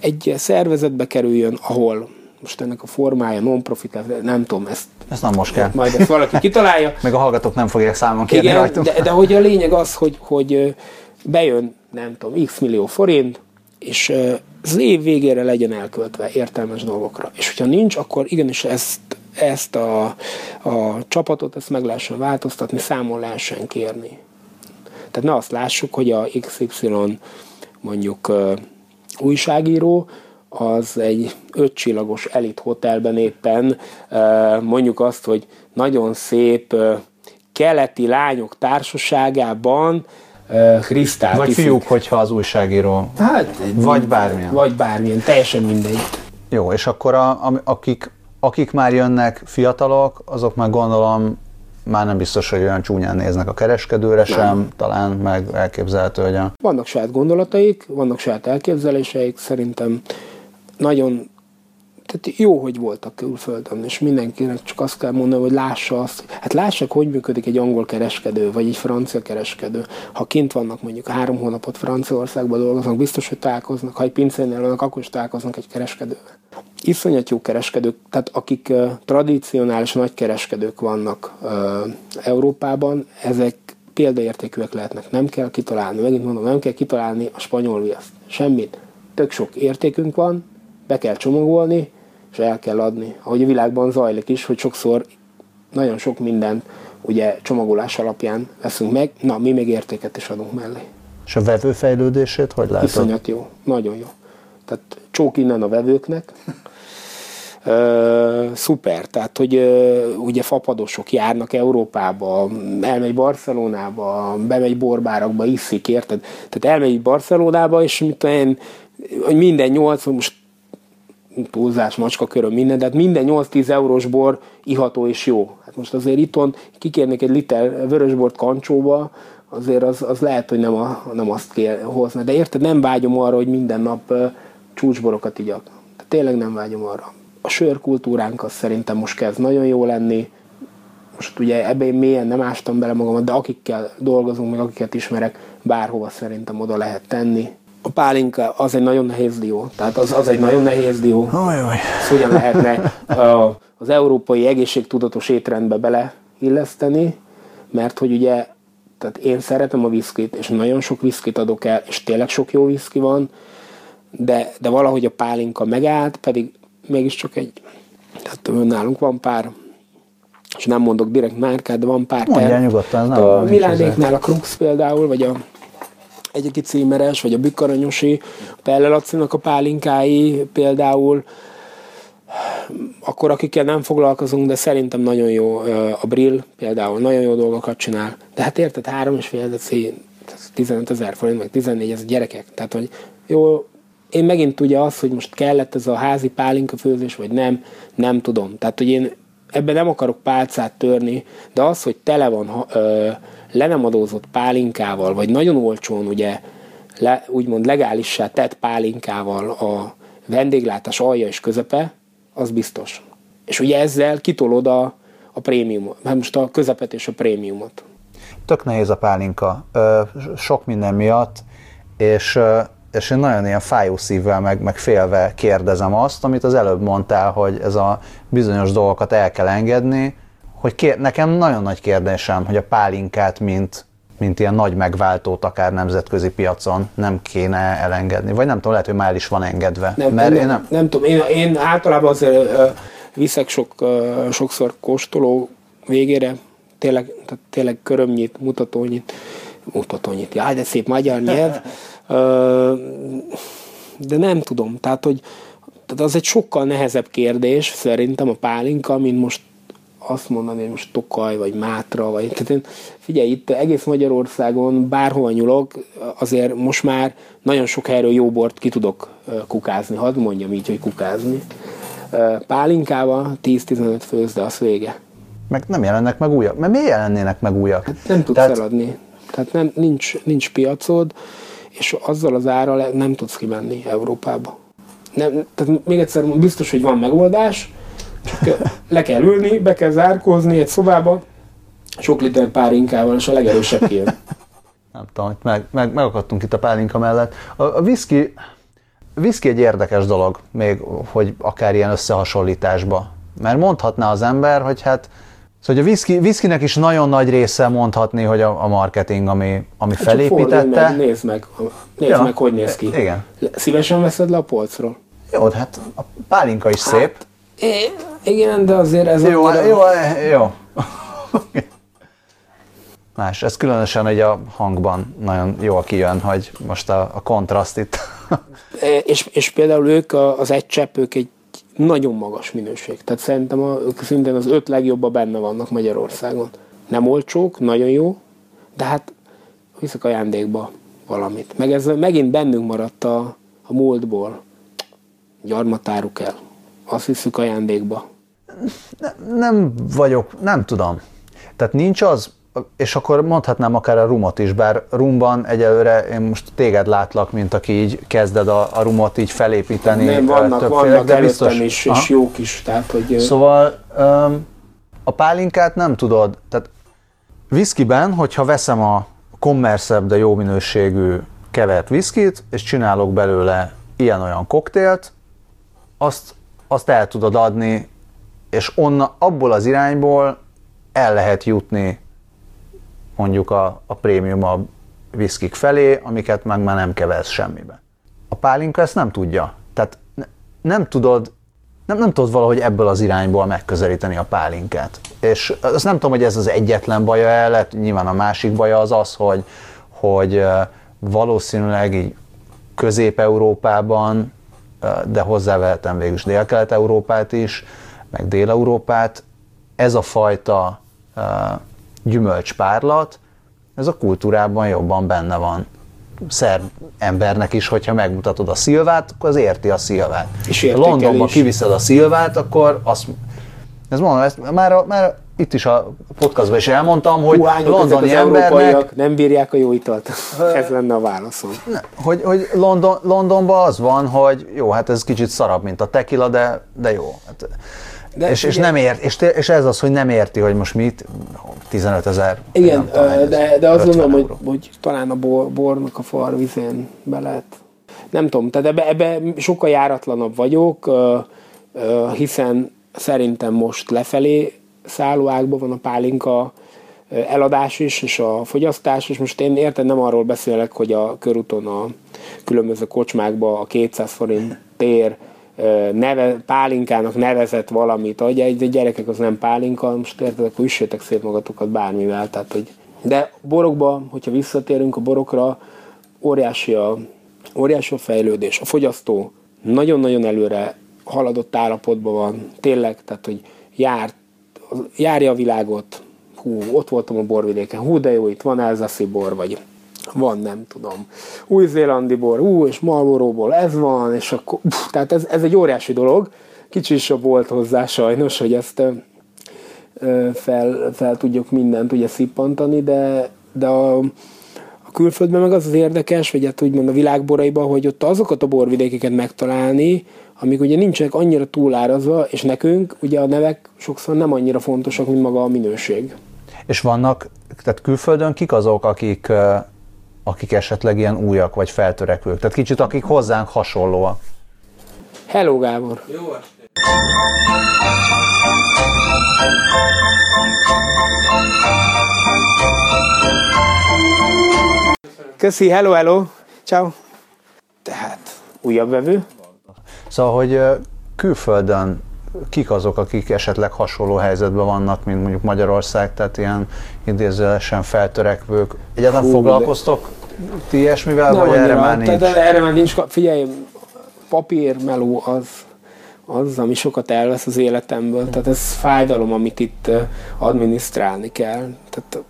Egy szervezetbe kerüljön, ahol most ennek a formája non-profit, nem tudom, ezt, ezt nem most kell. Majd ezt valaki kitalálja. Meg a hallgatók nem fogják számon kérni Igen, rajtunk. De, de hogy a lényeg az, hogy, hogy bejön, nem tudom, x millió forint, és az év végére legyen elköltve értelmes dolgokra. És hogyha nincs, akkor igenis ezt, ezt a, a csapatot ezt meg lehessen változtatni, számon lehessen kérni. Tehát ne azt lássuk, hogy a XY mondjuk uh, újságíró az egy ötcsillagos elit hotelben éppen mondjuk azt, hogy nagyon szép keleti lányok társaságában Krisztál. Vagy fiúk, hogyha az újságíró. Hát, vagy bármilyen. Vagy bármilyen, teljesen mindegy. Jó, és akkor a, a, akik, akik már jönnek fiatalok, azok már gondolom már nem biztos, hogy olyan csúnyán néznek a kereskedőre nem. sem, talán meg elképzelhető, hogy a... Vannak saját gondolataik, vannak saját elképzeléseik, szerintem nagyon tehát jó, hogy voltak külföldön, és mindenkinek csak azt kell mondani, hogy lássa azt, hát lássák, hogy működik egy angol kereskedő, vagy egy francia kereskedő. Ha kint vannak mondjuk három hónapot Franciaországban dolgoznak, biztos, hogy találkoznak, ha egy pincénél vannak, akkor is találkoznak egy kereskedővel. Iszonyat jó kereskedők, tehát akik uh, tradicionális nagy kereskedők vannak uh, Európában, ezek példaértékűek lehetnek. Nem kell kitalálni, megint mondom, nem kell kitalálni a spanyol viaszt. Semmit. Tök sok értékünk van, be kell csomagolni, és el kell adni. Ahogy a világban zajlik is, hogy sokszor nagyon sok mindent ugye csomagolás alapján veszünk meg, na, mi még értéket is adunk mellé. És a vevő fejlődését hogy látod? Iszonyat jó, nagyon jó. Tehát csók innen a vevőknek. Uh, szuper, tehát hogy uh, ugye fapadosok járnak Európába, elmegy Barcelonába, bemegy borbárakba, iszik, érted? Tehát elmegy Barcelonába, és mit én, hogy minden nyolc, most túlzás, macska köröm, minden, de hát minden 8-10 eurós bor iható és jó. Hát most azért itthon kikérnék egy liter vörösbort kancsóba, azért az, az lehet, hogy nem, a, nem azt kér hozni. De érted, nem vágyom arra, hogy minden nap csúcsborokat igyak. De tényleg nem vágyom arra. A sörkultúránk az szerintem most kezd nagyon jó lenni. Most ugye ebbe én mélyen nem ástam bele magamat, de akikkel dolgozunk, meg akiket ismerek, bárhova szerintem oda lehet tenni a pálinka az egy nagyon nehéz dió. Tehát az, az egy nagyon nehéz dió. Ajaj. Ezt hogyan lehetne a, az európai egészségtudatos étrendbe beleilleszteni, mert hogy ugye tehát én szeretem a viszkit, és nagyon sok viszkit adok el, és tényleg sok jó viszki van, de, de valahogy a pálinka megállt, pedig mégiscsak egy, tehát nálunk van pár, és nem mondok direkt márkát, de van pár Mondjál ter. nyugodtan, nem A Milánéknál a Krux például, vagy a egyik címeres, vagy a Bükkaranyosi, Pelle Lacinak a pálinkái például, akkor akikkel nem foglalkozunk, de szerintem nagyon jó a Brill például, nagyon jó dolgokat csinál. De hát érted, három és fél deci, 15 ezer forint, meg 14 ez gyerekek. Tehát, hogy jó, én megint ugye az, hogy most kellett ez a házi pálinka főzés, vagy nem, nem tudom. Tehát, hogy én ebben nem akarok pálcát törni, de az, hogy tele van ö, le nem adózott pálinkával, vagy nagyon olcsón ugye le, úgymond legálissá tett pálinkával a vendéglátás alja és közepe, az biztos. És ugye ezzel kitolod a, a prémium, hát most a közepet és a prémiumot. Tök nehéz a pálinka, sok minden miatt, és, és én nagyon ilyen fájó szívvel, meg, meg félve kérdezem azt, amit az előbb mondtál, hogy ez a bizonyos dolgokat el kell engedni, hogy kér, nekem nagyon nagy kérdésem, hogy a pálinkát, mint, mint ilyen nagy megváltót akár nemzetközi piacon nem kéne elengedni. Vagy nem tudom, lehet, hogy már is van engedve. Nem, mert nem, én nem... nem tudom, én, én általában azért uh, viszek sok, uh, sokszor kóstoló végére, tényleg, tehát tényleg körömnyit, mutatónyit, mutatónyit, jaj, de szép magyar nyelv, uh, de nem tudom, tehát, hogy tehát az egy sokkal nehezebb kérdés szerintem a pálinka, mint most azt mondani, hogy most Tokaj, vagy Mátra, vagy... Tehát én, figyelj, itt egész Magyarországon bárhol nyulok, azért most már nagyon sok helyről jó bort ki tudok kukázni. Hadd mondjam így, hogy kukázni. Pálinkával 10-15 főz, de az vége. Meg nem jelennek meg újak. Mert miért jelennének meg újak? Hát nem tudsz Tehát... eladni. Tehát nem, nincs, nincs piacod, és azzal az árral nem tudsz kimenni Európába. Nem, tehát még egyszer biztos, hogy van megoldás, csak le kell ülni, be kell zárkózni egy szobába, sok liter pálinkával, és a legerősebb kijön. Nem tudom, meg, meg, megakadtunk itt a pálinka mellett. A, a a whisky egy érdekes dolog, még hogy akár ilyen összehasonlításba. Mert mondhatná az ember, hogy hát Szóval a whisky, whiskynek is nagyon nagy része mondhatni, hogy a, a marketing, ami, ami hát felépítette. Meg, nézd meg, nézd ja, meg, hogy néz ki. Igen. Szívesen veszed le a polcról? Jó, hát a pálinka is hát, szép. Igen, de azért ez jó, a... jó, jó. Más, ez különösen egy a hangban nagyon jól kijön, hogy most a, a kontraszt itt. és, és például ők, az egy csepp, ők egy nagyon magas minőség. Tehát szerintem a, szintén az öt legjobban benne vannak Magyarországon. Nem olcsók, nagyon jó, de hát viszek ajándékba valamit. Meg ez megint bennünk maradt a, a múltból. Gyarmatáruk el azt hiszük ajándékba? Nem, nem vagyok, nem tudom. Tehát nincs az, és akkor mondhatnám akár a rumot is, bár rumban egyelőre én most téged látlak, mint aki így kezded a, a rumot így felépíteni. Nem, vannak, vannak de biztos, is, és jók is. Tehát, hogy... Szóval um, a pálinkát nem tudod, tehát viszkiben, hogyha veszem a kommerszebb, de jó minőségű kevert viszkit, és csinálok belőle ilyen-olyan koktélt, azt azt el tudod adni, és onna, abból az irányból el lehet jutni mondjuk a, a prémium a viszkik felé, amiket meg már nem keversz semmibe. A pálinka ezt nem tudja. Tehát ne, nem tudod, nem, nem tudod valahogy ebből az irányból megközelíteni a pálinkát. És azt nem tudom, hogy ez az egyetlen baja el lett, nyilván a másik baja az az, hogy, hogy valószínűleg így Közép-Európában de hozzávehetem végül is Dél-Kelet-Európát is, meg Dél-Európát. Ez a fajta gyümölcspárlat, ez a kultúrában jobban benne van. Szerb embernek is, hogyha megmutatod a szilvát, akkor az érti a szilvát. És Londonba kiviszed a szilvát, akkor azt, ez mondom, ezt már, a, már itt is a podcastban is elmondtam, hogy Huányok londoni embernek... nem bírják a jó italt. ez lenne a válaszom. Ne, hogy, hogy London, Londonban az van, hogy jó, hát ez kicsit szarabb, mint a tequila, de, de jó. Hát, de és, és, nem ért, és, és ez az, hogy nem érti, hogy most mit, 15 ezer. Igen, tudom, de, de azt gondolom, hogy, hogy talán a bor, bornak a farvizén be lehet. Nem tudom, tehát ebbe, ebbe sokkal járatlanabb vagyok, hiszen szerintem most lefelé szállóákban van a pálinka eladás is, és a fogyasztás, és most én érted, nem arról beszélek, hogy a körúton a különböző kocsmákba a 200 forint tér neve, pálinkának nevezett valamit, hogy egy gyerekek az nem pálinka, most érted, akkor üssétek szép magatokat bármivel, tehát hogy de borokba, hogyha visszatérünk a borokra, óriási a, óriási a fejlődés. A fogyasztó nagyon-nagyon előre haladott állapotban van, tényleg, tehát hogy járt, járja a világot, hú, ott voltam a borvidéken, hú, de jó, itt van elzaszi bor, vagy van, nem tudom, új-zélandi bor, ú, és Marlboro-ból ez van, és akkor, pff, tehát ez, ez egy óriási dolog, kicsi is a volt hozzá sajnos, hogy ezt fel, fel tudjuk mindent ugye szippantani, de, de a, a külföldben meg az az érdekes, vagy hát úgymond a világboraiban, hogy ott azokat a borvidékeket megtalálni, amik ugye nincsenek annyira túlárazva, és nekünk ugye a nevek sokszor nem annyira fontosak, mint maga a minőség. És vannak, tehát külföldön kik azok, akik, akik esetleg ilyen újak vagy feltörekvők? Tehát kicsit akik hozzánk hasonlóak. Hello Gábor! Jó estét! Köszi, hello, hello, ciao. Tehát újabb vevő. Szóval, hogy külföldön kik azok, akik esetleg hasonló helyzetben vannak, mint mondjuk Magyarország, tehát ilyen idézőesen feltörekvők. Egyáltalán Hú, foglalkoztok ti ilyesmivel, vagy annyira, erre már nincs? Tehát erre már nincs. Figyelj, papírmeló az, az, ami sokat elvesz az életemből. Tehát ez fájdalom, amit itt adminisztrálni kell. Tehát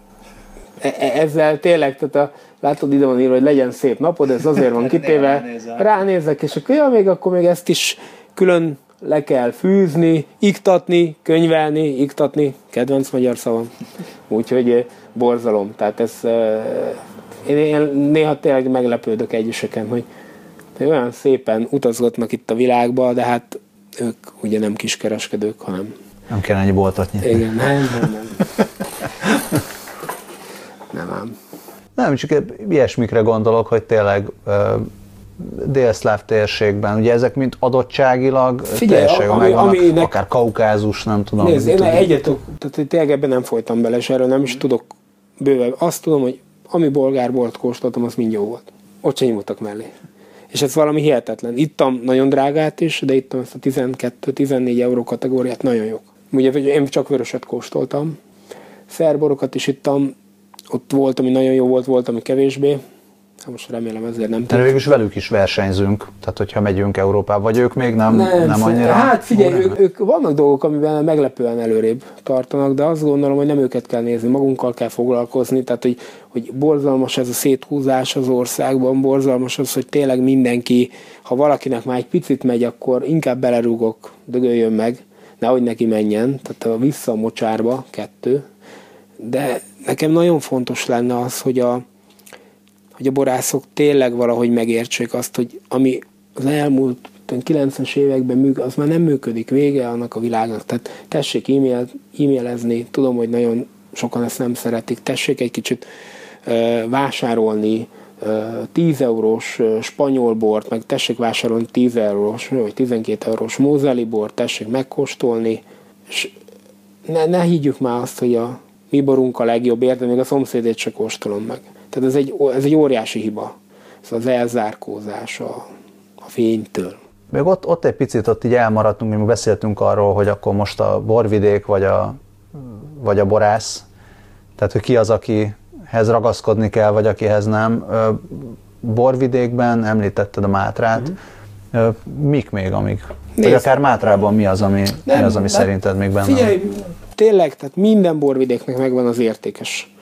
e, e, ezzel tényleg, tehát a, látod, ide van írva, hogy legyen szép napod, ez azért van kitéve. Ránézek, és akkor, ja, még akkor még ezt is külön le kell fűzni, iktatni, könyvelni, iktatni, kedvenc magyar szavam. Úgyhogy borzalom. Tehát ez, én, én néha tényleg meglepődök egyeseken, hogy olyan szépen utazgatnak itt a világba, de hát ők ugye nem kiskereskedők, hanem... Nem kell ennyi boltot nyitni. Igen, nem, nem, nem. nem Nem, csak ilyesmikre gondolok, hogy tényleg délszláv térségben, ugye ezek mind adottságilag Figyelj, térség, ami, ami nek... akár kaukázus, nem tudom. Nézd, én egyet, tehát tényleg ebben nem folytam bele, és erről nem is tudok bőven. Azt tudom, hogy ami bolgár volt kóstoltam, az mind jó volt. Ott se nyúltak mellé. És ez valami hihetetlen. Ittam nagyon drágát is, de ittam ezt a 12-14 euró kategóriát, nagyon jó. Ugye én csak vöröset kóstoltam. Szerborokat is ittam, ott volt, ami nagyon jó volt, volt, ami kevésbé. Hát most remélem ezért nem tudom. Végülis velük is versenyzünk, tehát hogyha megyünk Európába, vagy ők még nem, nem, nem annyira... Hát figyelj, ők, ők, vannak dolgok, amiben meglepően előrébb tartanak, de azt gondolom, hogy nem őket kell nézni, magunkkal kell foglalkozni, tehát hogy, hogy borzalmas ez a széthúzás az országban, borzalmas az, hogy tényleg mindenki, ha valakinek már egy picit megy, akkor inkább belerúgok, dögöljön meg, nehogy neki menjen, tehát vissza a mocsárba, kettő, de nekem nagyon fontos lenne az, hogy a, hogy a borászok tényleg valahogy megértsék azt, hogy ami az elmúlt 90-es években működik, az már nem működik, vége annak a világnak. Tehát tessék e-mail, e-mailezni, tudom, hogy nagyon sokan ezt nem szeretik, tessék egy kicsit uh, vásárolni uh, 10 eurós spanyol bort, meg tessék vásárolni 10 eurós, vagy 12 eurós mózeli bort, tessék megkóstolni, és ne, ne higgyük már azt, hogy a mi borunk a legjobb, érte, még a szomszédét se kóstolom meg. Tehát ez egy, ez egy óriási hiba. Ez az elzárkózás a, a fénytől. Még ott, ott egy picit ott így elmaradtunk, mi beszéltünk arról, hogy akkor most a borvidék vagy a, vagy a borász, tehát hogy ki az, akihez ragaszkodni kell, vagy akihez nem. Borvidékben említetted a Mátrát, uh-huh. mik még, amik? Nézd. Vagy akár Mátrában mi az, ami, nem, mi az, ami nem, szerinted még benne Figyelj, tényleg, tehát minden borvidéknek megvan az értékes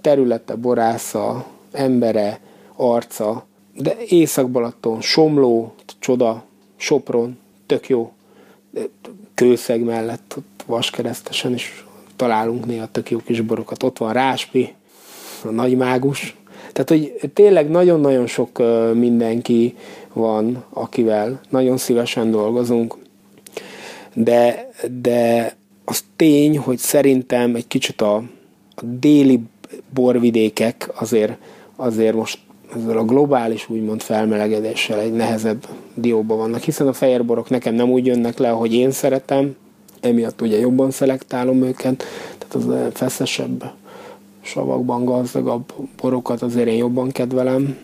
területe, borásza, embere, arca, de Észak-Balaton, Somló, csoda, Sopron, tök jó, kőszeg mellett, ott vaskeresztesen is találunk néha tök jó kis borokat. Ott van Ráspi, a nagy mágus. Tehát, hogy tényleg nagyon-nagyon sok mindenki van, akivel nagyon szívesen dolgozunk, de, de az tény, hogy szerintem egy kicsit a, a déli borvidékek azért, azért most ezzel a globális úgymond felmelegedéssel egy nehezebb dióban vannak, hiszen a fehérborok nekem nem úgy jönnek le, ahogy én szeretem, emiatt ugye jobban szelektálom őket. Tehát az feszesebb savakban gazdagabb borokat azért én jobban kedvelem.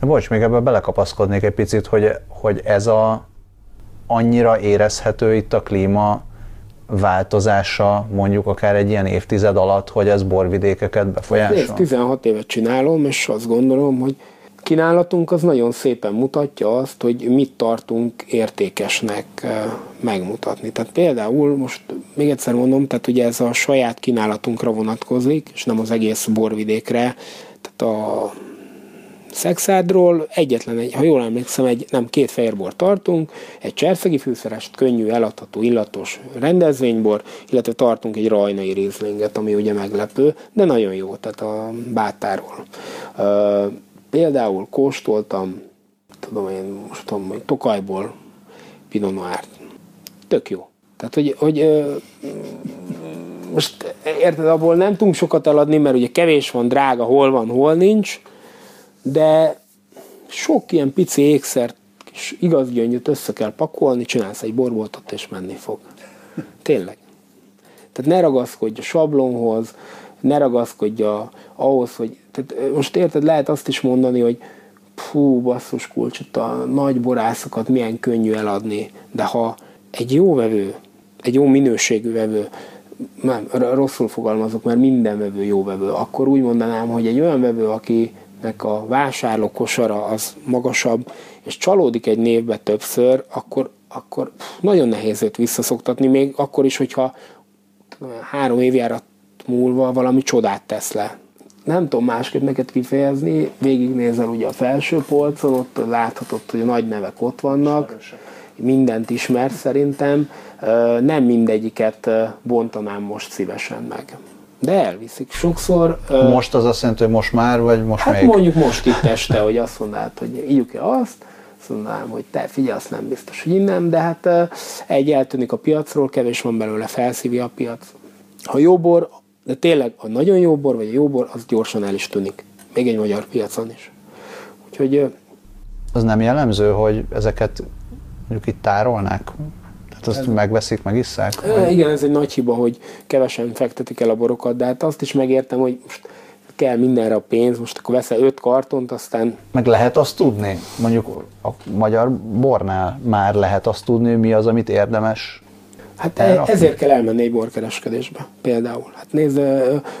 De bocs, még ebbe belekapaszkodnék egy picit, hogy, hogy ez a annyira érezhető itt a klíma változása mondjuk akár egy ilyen évtized alatt, hogy ez borvidékeket befolyásol? Nézd, 16 évet csinálom, és azt gondolom, hogy kínálatunk az nagyon szépen mutatja azt, hogy mit tartunk értékesnek megmutatni. Tehát például most még egyszer mondom, tehát ugye ez a saját kínálatunkra vonatkozik, és nem az egész borvidékre, tehát a Szexádról egyetlen egy, ha jól emlékszem, egy, nem két fehérbor tartunk, egy cserszegi fűszerest, könnyű, eladható, illatos rendezvénybor, illetve tartunk egy rajnai rizlinget, ami ugye meglepő, de nagyon jó, tehát a bátáról. Uh, például kóstoltam, tudom én, most tudom, hogy Tokajból Pinot Noir. Tök jó. Tehát, hogy, hogy uh, most érted, abból nem tudunk sokat eladni, mert ugye kevés van, drága, hol van, hol nincs, de sok ilyen pici ékszert és igaz gyöngyöt össze kell pakolni, csinálsz egy borboltot, és menni fog. Tényleg. Tehát ne ragaszkodj a sablonhoz, ne ragaszkodj a, ahhoz, hogy... Tehát most érted, lehet azt is mondani, hogy fú, basszus kulcsot, a nagy borászokat milyen könnyű eladni, de ha egy jó vevő, egy jó minőségű vevő, nem, rosszul fogalmazok, mert minden vevő jó vevő, akkor úgy mondanám, hogy egy olyan vevő, aki nek a vásárló kosara az magasabb, és csalódik egy névbe többször, akkor, akkor nagyon nehéz őt visszaszoktatni, még akkor is, hogyha három évjárat múlva valami csodát tesz le. Nem tudom másképp neked kifejezni, végignézel ugye a felső polcon, ott láthatod, hogy a nagy nevek ott vannak, mindent ismer szerintem, nem mindegyiket bontanám most szívesen meg de elviszik sokszor. Most az azt jelenti, hogy most már, vagy most hát még? mondjuk most itt este, hogy azt mondanád, hogy ígyuk-e azt, azt mondanám, hogy te figyelj, azt nem biztos, hogy innen, de hát egy eltűnik a piacról, kevés van belőle, felszívja a piac. Ha jó bor, de tényleg a nagyon jó bor, vagy a jó bor, az gyorsan el is tűnik. Még egy magyar piacon is. Úgyhogy... Az nem jellemző, hogy ezeket mondjuk itt tárolnák? Hát azt ez... megveszik, megisszák? E, igen, ez egy nagy hiba, hogy kevesen fektetik el a borokat, de hát azt is megértem, hogy most kell mindenre a pénz, most akkor veszel öt kartont, aztán... Meg lehet azt tudni, mondjuk a magyar bornál már lehet azt tudni, mi az, amit érdemes Hát elrakni. ezért kell elmenni egy borkereskedésbe például. Hát nézd,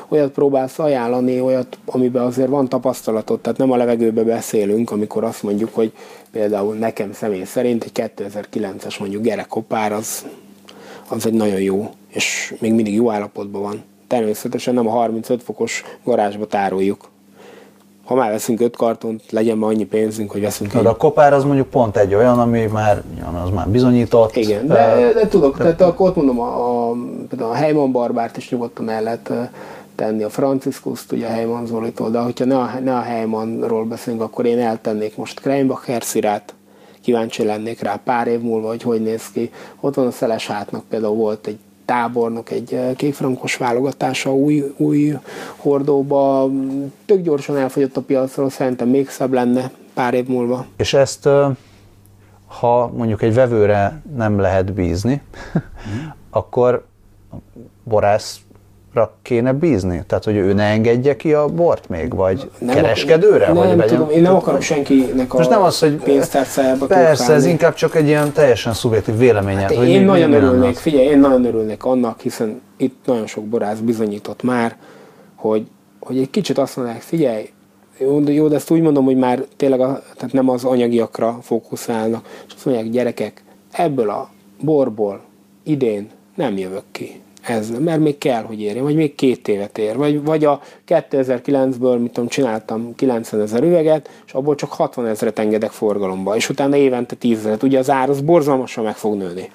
olyat próbálsz ajánlani, olyat, amiben azért van tapasztalatod, tehát nem a levegőbe beszélünk, amikor azt mondjuk, hogy például nekem személy szerint egy 2009-es mondjuk gerekopár az, az egy nagyon jó, és még mindig jó állapotban van. Természetesen nem a 35 fokos garázsba tároljuk, ha már veszünk öt kartont, legyen ma annyi pénzünk, hogy veszünk egy. a kopár az mondjuk pont egy olyan, ami már, az már bizonyított. Igen, de, de tudok, de, tehát akkor ott mondom, a, a, a Heyman Barbárt is nyugodtan el lehet tenni, a Franciscuszt, ugye a Heyman Zolitól, de hogyha ne a, ne a Heymanról beszélünk, akkor én eltennék most Kreinbach Szirát, kíváncsi lennék rá pár év múlva, hogy hogy néz ki. Ott van a Szeles hátnak például volt egy tábornok egy eh, kékfrankos válogatása új, új hordóba. Tök gyorsan elfogyott a piacról, szerintem még szebb lenne pár év múlva. És ezt, ha mondjuk egy vevőre nem lehet bízni, mm. akkor borász kéne bízni? Tehát, hogy ő ne engedje ki a bort még, vagy nem kereskedőre? Nem, vagy nem tudom, én nem akarom senkinek a Most nem az, hogy pénztárcájába Persze, ez inkább csak egy ilyen teljesen szubjektív véleményed. Hát hogy én mi, nagyon mi örülnék, figyelj, én nagyon örülnék annak, hiszen itt nagyon sok borász bizonyított már, hogy, hogy egy kicsit azt mondják, figyelj, jó, de, jó, de ezt úgy mondom, hogy már tényleg a, tehát nem az anyagiakra fókuszálnak, és azt mondják, gyerekek, ebből a borból idén nem jövök ki ez, mert még kell, hogy érjen, vagy még két évet ér, vagy, vagy a 2009-ből, mit tudom, csináltam 90 ezer üveget, és abból csak 60 ezeret engedek forgalomba, és utána évente 10 ezeret, ugye az ár az borzalmasan meg fog nőni.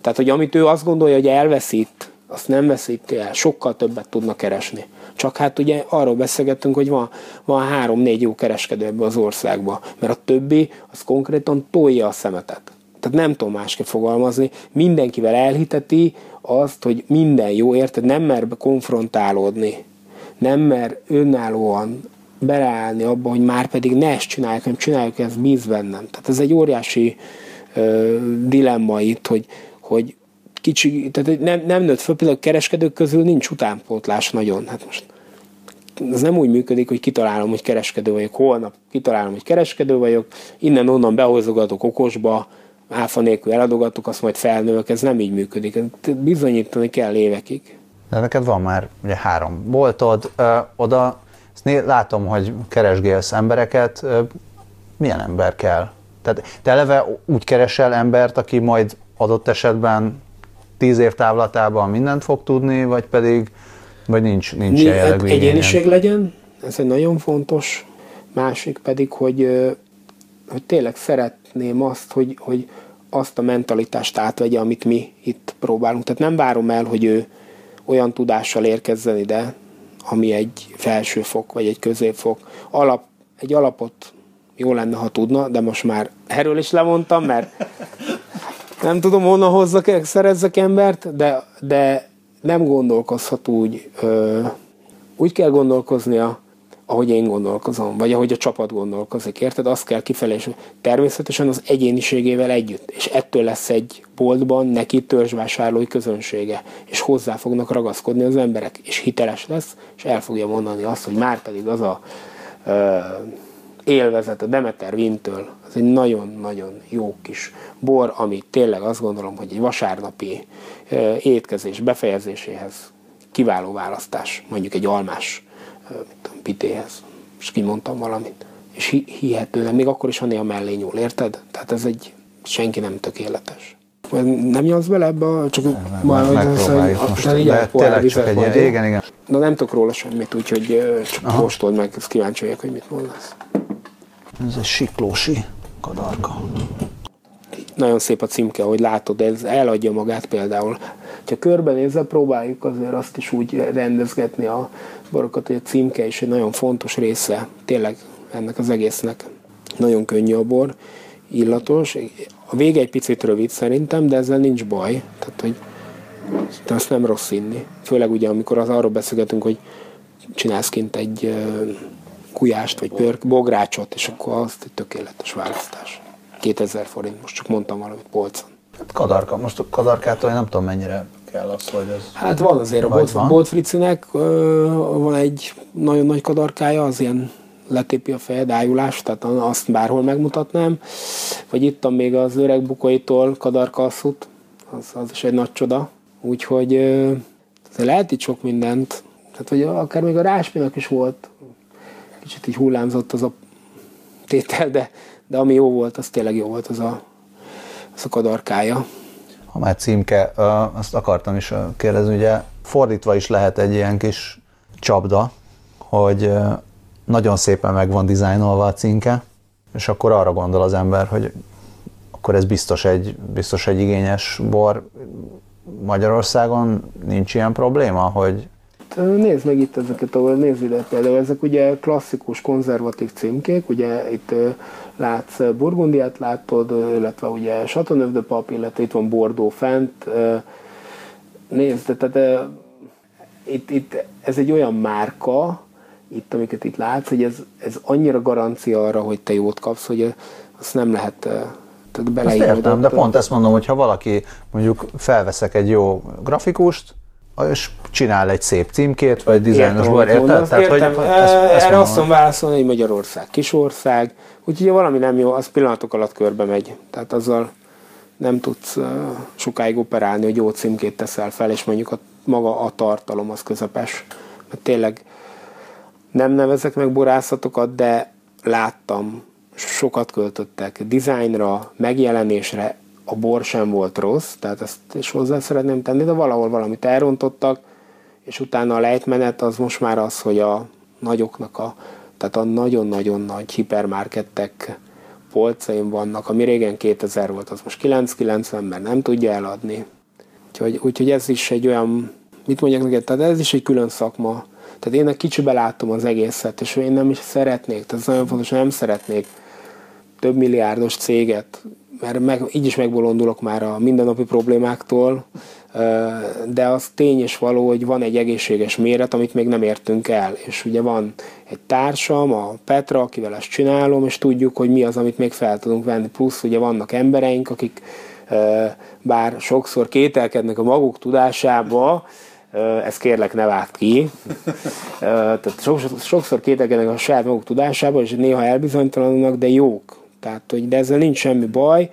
Tehát, hogy amit ő azt gondolja, hogy elveszít, azt nem veszíti el, sokkal többet tudna keresni. Csak hát ugye arról beszélgettünk, hogy van, van három-négy jó kereskedő ebbe az országba, mert a többi az konkrétan tolja a szemetet. Tehát nem tudom másképp fogalmazni, mindenkivel elhiteti, azt, hogy minden jó, érted? Nem mer konfrontálódni, nem mer önállóan beleállni abba, hogy már pedig ne ezt csinálják, hanem csináljuk ezt, bíz bennem. Tehát ez egy óriási ö, dilemma itt, hogy, hogy kicsi, tehát nem, nem nőtt föl, például a kereskedők közül nincs utánpótlás nagyon. Hát most ez nem úgy működik, hogy kitalálom, hogy kereskedő vagyok, holnap kitalálom, hogy kereskedő vagyok, innen-onnan behozogatok okosba, áfa nélkül eladogatok, azt majd felnőök, ez nem így működik. Bizonyítani kell évekig. De neked van már ugye három boltod, ö, oda ezt látom, hogy keresgélsz embereket, ö, milyen ember kell? Tehát te eleve úgy keresel embert, aki majd adott esetben tíz év távlatában mindent fog tudni, vagy pedig vagy nincs, nincs Mi, hát egyéniség legyen, ez egy nagyon fontos. Másik pedig, hogy, hogy tényleg szeretném azt, hogy, hogy azt a mentalitást átvegye, amit mi itt próbálunk. Tehát nem várom el, hogy ő olyan tudással érkezzen ide, ami egy felsőfok vagy egy középfok. Alap, egy alapot jó lenne, ha tudna, de most már erről is lemondtam, mert nem tudom, honnan hozzak, szerezzek embert, de, de nem gondolkozhat úgy, ö, úgy kell gondolkoznia, ahogy én gondolkozom, vagy ahogy a csapat gondolkozik, érted? Azt kell kifelé, és természetesen az egyéniségével együtt, és ettől lesz egy boltban neki törzsvásárlói közönsége, és hozzá fognak ragaszkodni az emberek, és hiteles lesz, és el fogja mondani azt, hogy már pedig az a ö, élvezet a Demeter Vintől, az egy nagyon-nagyon jó kis bor, ami tényleg azt gondolom, hogy egy vasárnapi ö, étkezés befejezéséhez kiváló választás, mondjuk egy almás tudom, pitéhez. És kimondtam valamit. És hi- hihető, nem, még akkor is, ha néha mellé nyúl, érted? Tehát ez egy, senki nem tökéletes. Nem nyolsz bele ebbe, csak nem, majd megpróbáljuk most, de, de tényleg csak egy ilyen, igen, igen. Na nem tudok róla semmit, úgyhogy csak Aha. kóstold meg, ezt kíváncsi vagyok, hogy mit mondasz. Ez egy siklósi kadarka. Nagyon szép a címke, hogy látod, ez eladja magát például. Ha körbenézve próbáljuk azért azt is úgy rendezgetni a borokat, hogy a címke is egy nagyon fontos része tényleg ennek az egésznek. Nagyon könnyű a bor, illatos. A vége egy picit rövid szerintem, de ezzel nincs baj. Tehát, hogy de azt nem rossz inni. Főleg ugye, amikor az arról beszélgetünk, hogy csinálsz kint egy kujást, vagy pörk, bográcsot, és akkor azt egy tökéletes választás. 2000 forint, most csak mondtam valamit polcon. Hát kadarka, most a kadarkától én nem tudom mennyire kell az, hogy ez... Hát van azért a Bolt, Bolt Fricinek, van egy nagyon nagy kadarkája, az ilyen letépi a fejed, ájulás, tehát azt bárhol megmutatnám. Vagy itt még az öreg bukoitól kadarkalszut, az, az is egy nagy csoda. Úgyhogy lehet itt sok mindent. Tehát, hogy akár még a ráspinak is volt, kicsit így hullámzott az a tétel, de, de ami jó volt, az tényleg jó volt, az a, az a kadarkája. Ha már címke, azt akartam is kérdezni, ugye fordítva is lehet egy ilyen kis csapda, hogy nagyon szépen meg van dizájnolva a címke, és akkor arra gondol az ember, hogy akkor ez biztos egy, biztos egy igényes bor. Magyarországon nincs ilyen probléma, hogy Nézd meg itt ezeket, ahol nézd ide például, ezek ugye klasszikus konzervatív címkék, ugye itt látsz Burgundiát látod, illetve ugye Chateauneuf de Pap, illetve itt van Bordeaux fent. Nézd, tehát itt, itt ez egy olyan márka, itt, amiket itt látsz, hogy ez, ez annyira garancia arra, hogy te jót kapsz, hogy azt nem lehet tehát beleírni. értem, de pont ezt mondom, hogy ha valaki mondjuk felveszek egy jó grafikust, és csinál egy szép címkét, vagy dizájnos bor, érted? Tehát, értem. Hogy ezt, ezt Erre azt mondom válaszolni, hogy Magyarország kisország, úgyhogy ha valami nem jó, az pillanatok alatt körbe megy. Tehát azzal nem tudsz sokáig operálni, hogy jó címkét teszel fel, és mondjuk a, maga a tartalom az közepes. Mert tényleg nem nevezek meg borászatokat, de láttam, sokat költöttek dizájnra, megjelenésre, a bor sem volt rossz, tehát ezt is hozzá szeretném tenni, de valahol valamit elrontottak, és utána a lejtmenet az most már az, hogy a nagyoknak a, tehát a nagyon-nagyon nagy hipermarkettek polcaim vannak, ami régen 2000 volt, az most 990, mert nem tudja eladni. Úgyhogy, úgyhogy ez is egy olyan, mit mondjak neked, tehát ez is egy külön szakma. Tehát én a kicsibe látom az egészet, és én nem is szeretnék, tehát ez nagyon fontos, nem szeretnék több milliárdos céget mert meg, így is megbolondulok már a mindennapi problémáktól, de az tény és való, hogy van egy egészséges méret, amit még nem értünk el. És ugye van egy társam, a Petra, akivel ezt csinálom, és tudjuk, hogy mi az, amit még fel tudunk venni. Plusz ugye vannak embereink, akik bár sokszor kételkednek a maguk tudásába, ezt kérlek ne várt ki. Tehát sokszor, sokszor kételkednek a saját maguk tudásába, és néha elbizonytalanulnak, de jók. Tehát, hogy de ezzel nincs semmi baj,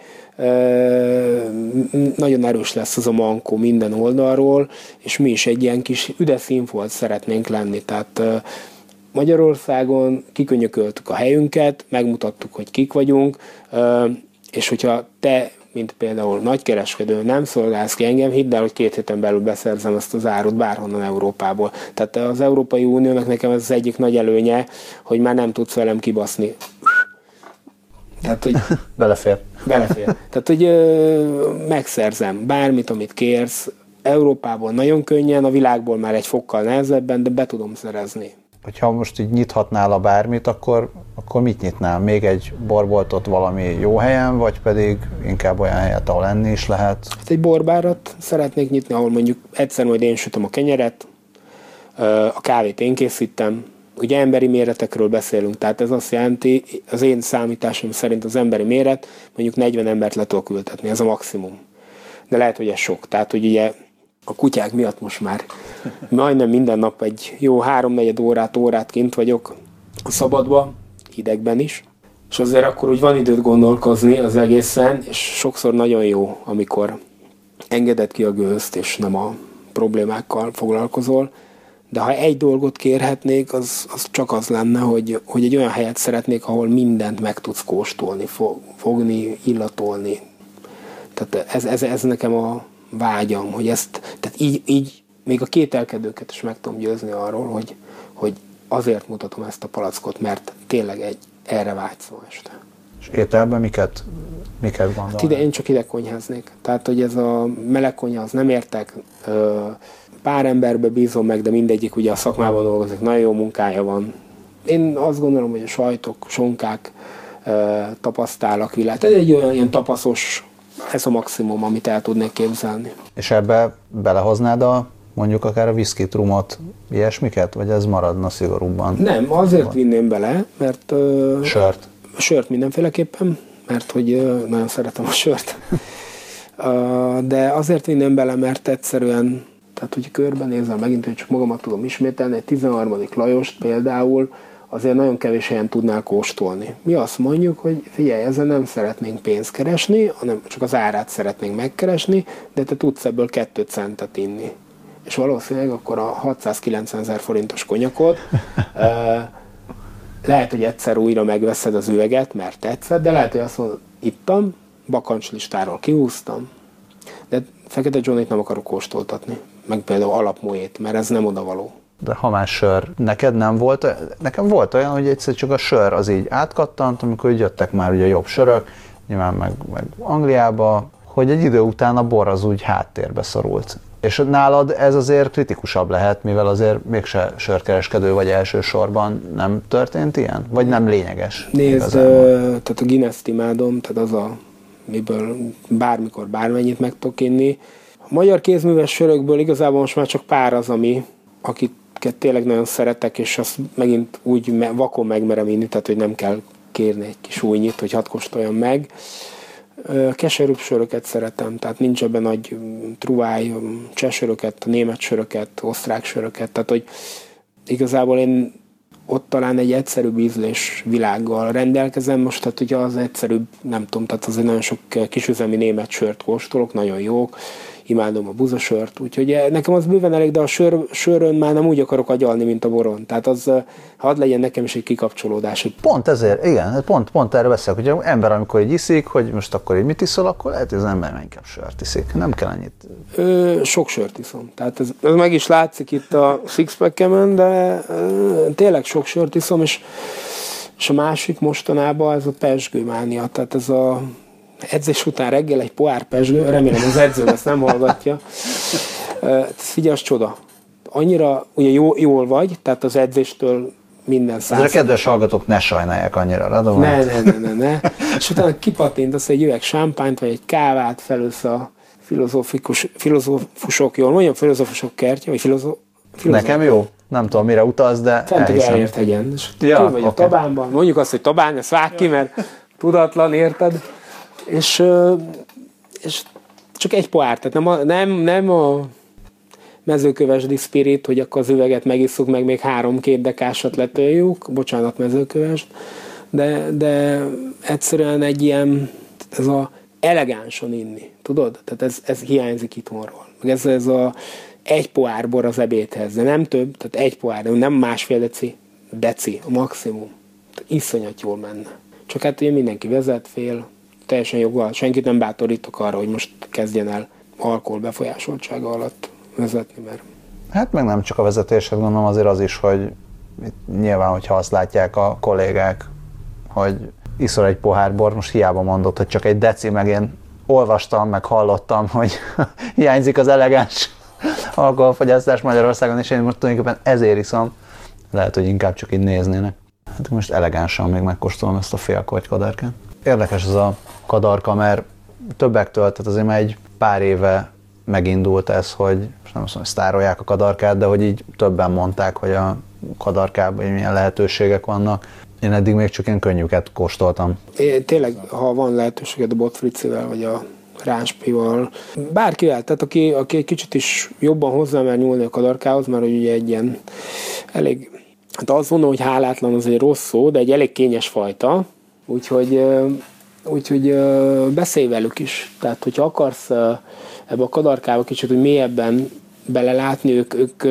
nagyon erős lesz az a mankó minden oldalról, és mi is egy ilyen kis üdes szeretnénk lenni. Tehát Magyarországon kikönyököltük a helyünket, megmutattuk, hogy kik vagyunk, és hogyha te, mint például nagykereskedő nem szolgálsz ki engem, hidd el, hogy két héten belül beszerzem ezt az árut bárhonnan Európából. Tehát az Európai Uniónak nekem ez az egyik nagy előnye, hogy már nem tudsz velem kibaszni. Tehát, hogy belefér. Belefér. Tehát, hogy ö, megszerzem bármit, amit kérsz, Európában nagyon könnyen, a világból már egy fokkal nehezebben, de be tudom szerezni hogyha most így nyithatnál a bármit, akkor, akkor mit nyitnál? Még egy borboltot valami jó helyen, vagy pedig inkább olyan helyet, ahol enni is lehet? Hát egy borbárat szeretnék nyitni, ahol mondjuk egyszer majd én sütöm a kenyeret, a kávét én készítem, ugye emberi méretekről beszélünk, tehát ez azt jelenti, az én számításom szerint az emberi méret mondjuk 40 embert le tudok ültetni, ez a maximum. De lehet, hogy ez sok. Tehát, hogy ugye a kutyák miatt most már majdnem minden nap egy jó háromnegyed órát, órát kint vagyok a szabadba, hidegben is, és azért akkor úgy van időt gondolkozni az egészen, és sokszor nagyon jó, amikor engedett ki a gőzt, és nem a problémákkal foglalkozol, de ha egy dolgot kérhetnék, az, az csak az lenne, hogy, hogy egy olyan helyet szeretnék, ahol mindent meg tudsz kóstolni, fogni, illatolni. Tehát ez, ez, ez nekem a, vágyam, hogy ezt, tehát így, így még a kételkedőket is meg tudom győzni arról, hogy, hogy azért mutatom ezt a palackot, mert tényleg egy erre vágyszom este. És ételben miket, miket gondolnak? Hát ide, én csak ide konyháznék. Tehát, hogy ez a meleg az nem értek. Pár emberbe bízom meg, de mindegyik ugye a szakmában dolgozik, nagyon jó munkája van. Én azt gondolom, hogy a sajtok, sonkák tapasztálak világ. Ez egy olyan ilyen tapaszos ez a maximum, amit el tudnék képzelni. És ebbe belehoznád a mondjuk akár a whisky trumot, ilyesmiket, vagy ez maradna szigorúbban? Nem, azért van. vinném bele, mert... Uh, sört? Sört mindenféleképpen, mert hogy uh, nagyon szeretem a sört. uh, de azért vinném bele, mert egyszerűen, tehát hogy körbenézem megint, hogy csak magamat tudom ismételni, egy 13. Lajost például, azért nagyon kevés helyen tudnál kóstolni. Mi azt mondjuk, hogy figyelj, ezzel nem szeretnénk pénzt keresni, hanem csak az árát szeretnénk megkeresni, de te tudsz ebből kettőt centet inni. És valószínűleg akkor a 690 ezer forintos konyakot lehet, hogy egyszer újra megveszed az üveget, mert tetszett, de lehet, hogy azt mondod, ittam, bakancslistáról kihúztam, de Fekete Johnnyt nem akarok kóstoltatni, meg például alapmójét, mert ez nem odavaló de ha más sör, neked nem volt, nekem volt olyan, hogy egyszer csak a sör az így átkattant, amikor jöttek már ugye jobb sörök, nyilván meg, meg Angliába, hogy egy idő után a bor az úgy háttérbe szorult. És nálad ez azért kritikusabb lehet, mivel azért mégse sörkereskedő vagy elsősorban nem történt ilyen? Vagy nem lényeges? Nézd, tehát a Guinness-t imádom, tehát az a, miből bármikor bármennyit meg tudok inni. Magyar kézműves sörökből igazából most már csak pár az, ami, akit tényleg nagyon szeretek, és azt megint úgy vakon megmerem inni, tehát hogy nem kell kérni egy kis újnyit, hogy hadd kóstoljam meg. Keserűbb söröket szeretem, tehát nincs ebben nagy truváj, csesöröket, német söröket, osztrák söröket, tehát hogy igazából én ott talán egy egyszerűbb ízlés világgal rendelkezem, most tehát ugye az egyszerűbb, nem tudom, tehát azért nagyon sok kisüzemi német sört kóstolok, nagyon jók, imádom a buzasört, úgyhogy eh, nekem az bőven elég, de a sör, sörön már nem úgy akarok agyalni, mint a boron. Tehát az, eh, hadd legyen nekem is egy kikapcsolódás. Pont ezért, igen, pont, pont erre beszélek, hogy ember, amikor egy iszik, hogy most akkor egy mit iszol, akkor lehet, hogy az ember inkább sört iszik. Nem kell annyit. Ö, sok sört iszom. Tehát ez, ez meg is látszik itt a sixpack de ö, tényleg sok sört iszom, és és a másik mostanában ez a pesgőmánia, tehát ez a edzés után reggel egy poár pesgő, remélem az edző ezt nem hallgatja. Figyelj, az csoda. Annyira ugye jó, jól vagy, tehát az edzéstől minden száz. a kedves hallgatók ne sajnálják annyira, radom. Ne, ne, ne, ne, ne. És utána az egy üveg sámpányt, vagy egy kávát felősz a filozófikus, filozófusok, jól mondjam, filozófusok kertje, vagy filozó. Nekem jó. Nem tudom, mire utaz, de Fent elért hegyen. És ja, vagy okay. a tabánban. Mondjuk azt, hogy tabán, ezt vág ki, mert tudatlan, érted? És, és csak egy pohár, tehát nem a, nem, nem a mezőkövesdi spirit, hogy akkor az üveget megisszuk, meg még három két dekásat letöljük, bocsánat, mezőkövest, de, de egyszerűen egy ilyen, ez a elegánsan inni, tudod? Tehát ez, ez hiányzik itthonról. Ez, ez a egy pohár bor az ebédhez, de nem több, tehát egy pohár, nem másfél deci, deci, a maximum. Tehát iszonyat jól menne. Csak hát ugye mindenki vezet, fél, teljesen joggal, senkit nem bátorítok arra, hogy most kezdjen el alkohol befolyásoltsága alatt vezetni, mert... Hát meg nem csak a vezetéshez gondolom, azért az is, hogy nyilván, hogyha azt látják a kollégák, hogy iszol egy pohár bor, most hiába mondott, hogy csak egy deci, meg én olvastam, meg hallottam, hogy hiányzik az elegáns alkoholfogyasztás Magyarországon, és én most tulajdonképpen ezért iszom. Lehet, hogy inkább csak így néznének. Hát most elegánsan még megkóstolom ezt a félkorty kadarkát. Érdekes ez a kadarka, mert többektől, tehát azért már egy pár éve megindult ez, hogy most nem azt mondom, hogy sztárolják a kadarkát, de hogy így többen mondták, hogy a kadarkában milyen lehetőségek vannak. Én eddig még csak ilyen könnyűket kóstoltam. É, tényleg, ha van lehetőséged a botfricivel, vagy a ráspival, bárkivel, tehát aki, aki egy kicsit is jobban hozzá mer nyúlni a kadarkához, mert ugye egy ilyen elég, hát azt mondom, hogy hálátlan az egy rossz szó, de egy elég kényes fajta, úgyhogy, úgyhogy beszélj velük is. Tehát, hogyha akarsz ebbe a kadarkába kicsit, hogy mélyebben belelátni, ők, ők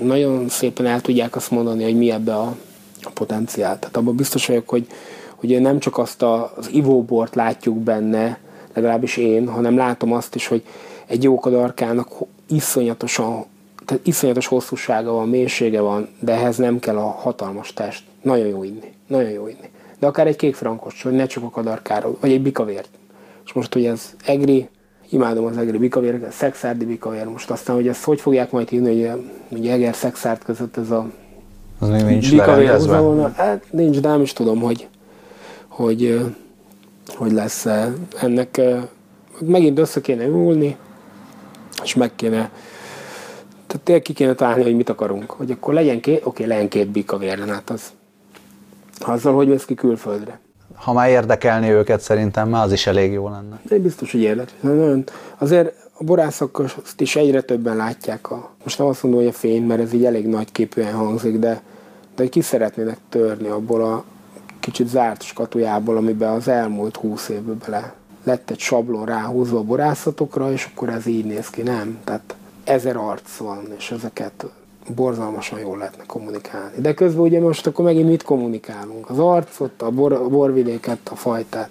nagyon szépen el tudják azt mondani, hogy mi ebbe a, a potenciál. Tehát abban biztos vagyok, hogy, hogy nem csak azt a, az ivóbort látjuk benne, legalábbis én, hanem látom azt is, hogy egy jó kadarkának iszonyatosan, tehát iszonyatos hosszúsága van, mélysége van, de ehhez nem kell a hatalmas test. Nagyon jó inni. Nagyon jó inni. De akár egy kék frankos, hogy ne csak a kadarkáról, vagy egy bikavért. És most, hogy ez egri, imádom az egri bikavér, szexárdi bikavér. Most aztán, hogy ezt hogy fogják majd hívni, hogy ugye Eger szexárd között ez a az még nincs lerendezve? Hát nincs, de nem is tudom, hogy, hogy, hogy lesz ennek. Megint össze kéne ülni, és meg kéne tehát tényleg ki kéne találni, hogy mit akarunk. Hogy akkor legyen két, oké, legyen két bikavér, hát az azzal, hogy vesz ki külföldre ha már érdekelni őket, szerintem már az is elég jó lenne. De biztos, hogy érdekel. Azért a borászok azt is egyre többen látják. A, most nem azt mondom, hogy a fény, mert ez így elég nagy képűen hangzik, de, de ki szeretnének törni abból a kicsit zárt skatujából, amiben az elmúlt húsz évben bele lett egy sablon ráhúzva a borászatokra, és akkor ez így néz ki, nem? Tehát ezer arc van, és ezeket borzalmasan jól lehetne kommunikálni. De közben ugye most akkor megint mit kommunikálunk? Az arcot, a, bor, a borvidéket, a fajtát?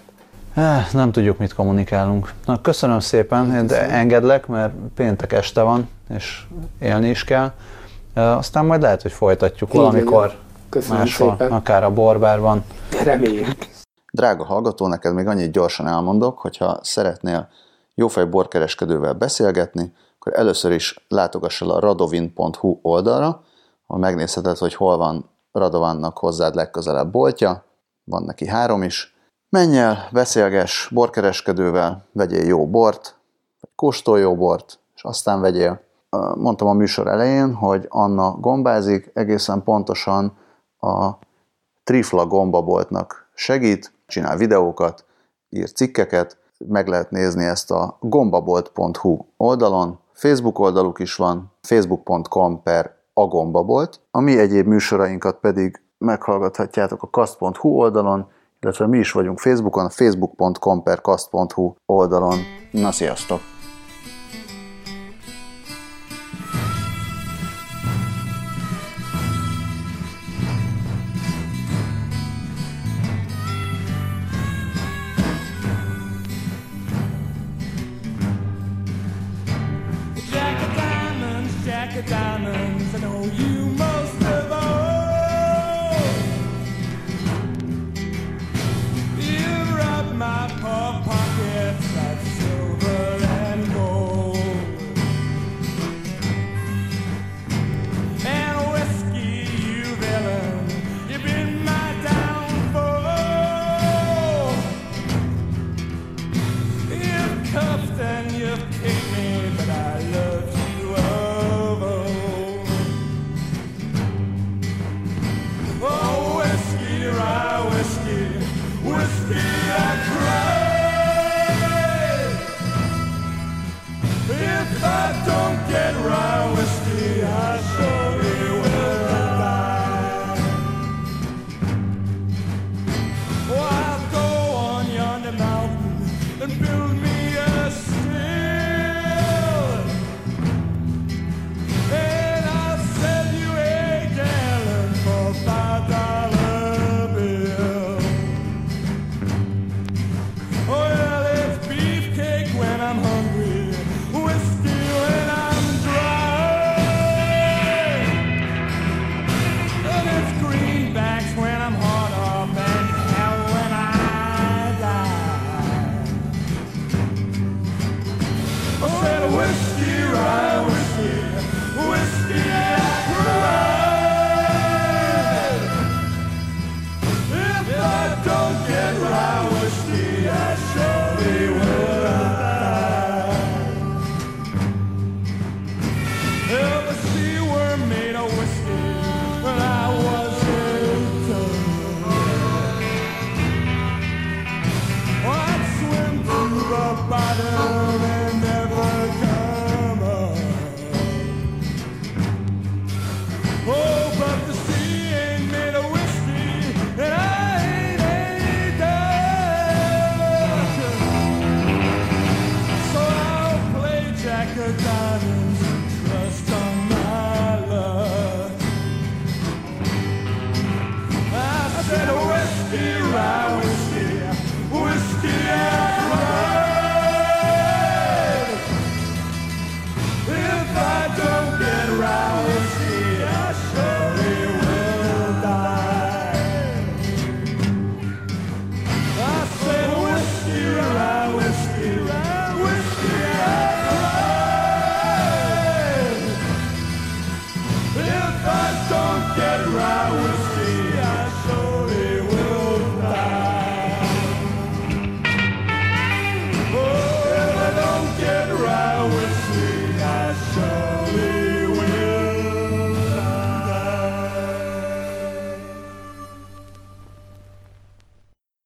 Nem tudjuk, mit kommunikálunk. Na, köszönöm szépen, én engedlek, mert péntek este van, és élni is kell. Aztán majd lehet, hogy folytatjuk Így valamikor köszönöm máshol, szépen. akár a borbárban. Reméljük. Drága hallgató, neked még annyit gyorsan elmondok, hogyha szeretnél jófej borkereskedővel beszélgetni, akkor először is látogass el a radovin.hu oldalra, ahol megnézheted, hogy hol van Radovannak hozzád legközelebb boltja, van neki három is. Menj el, beszélgess borkereskedővel, vegyél jó bort, vagy kóstolj jó bort, és aztán vegyél. Mondtam a műsor elején, hogy Anna gombázik, egészen pontosan a Trifla gombaboltnak segít, csinál videókat, ír cikkeket, meg lehet nézni ezt a gombabolt.hu oldalon, Facebook oldaluk is van, facebook.com per agombabolt, a mi egyéb műsorainkat pedig meghallgathatjátok a kast.hu oldalon, illetve mi is vagyunk Facebookon, facebook.com per kast.hu oldalon. Na, sziasztok!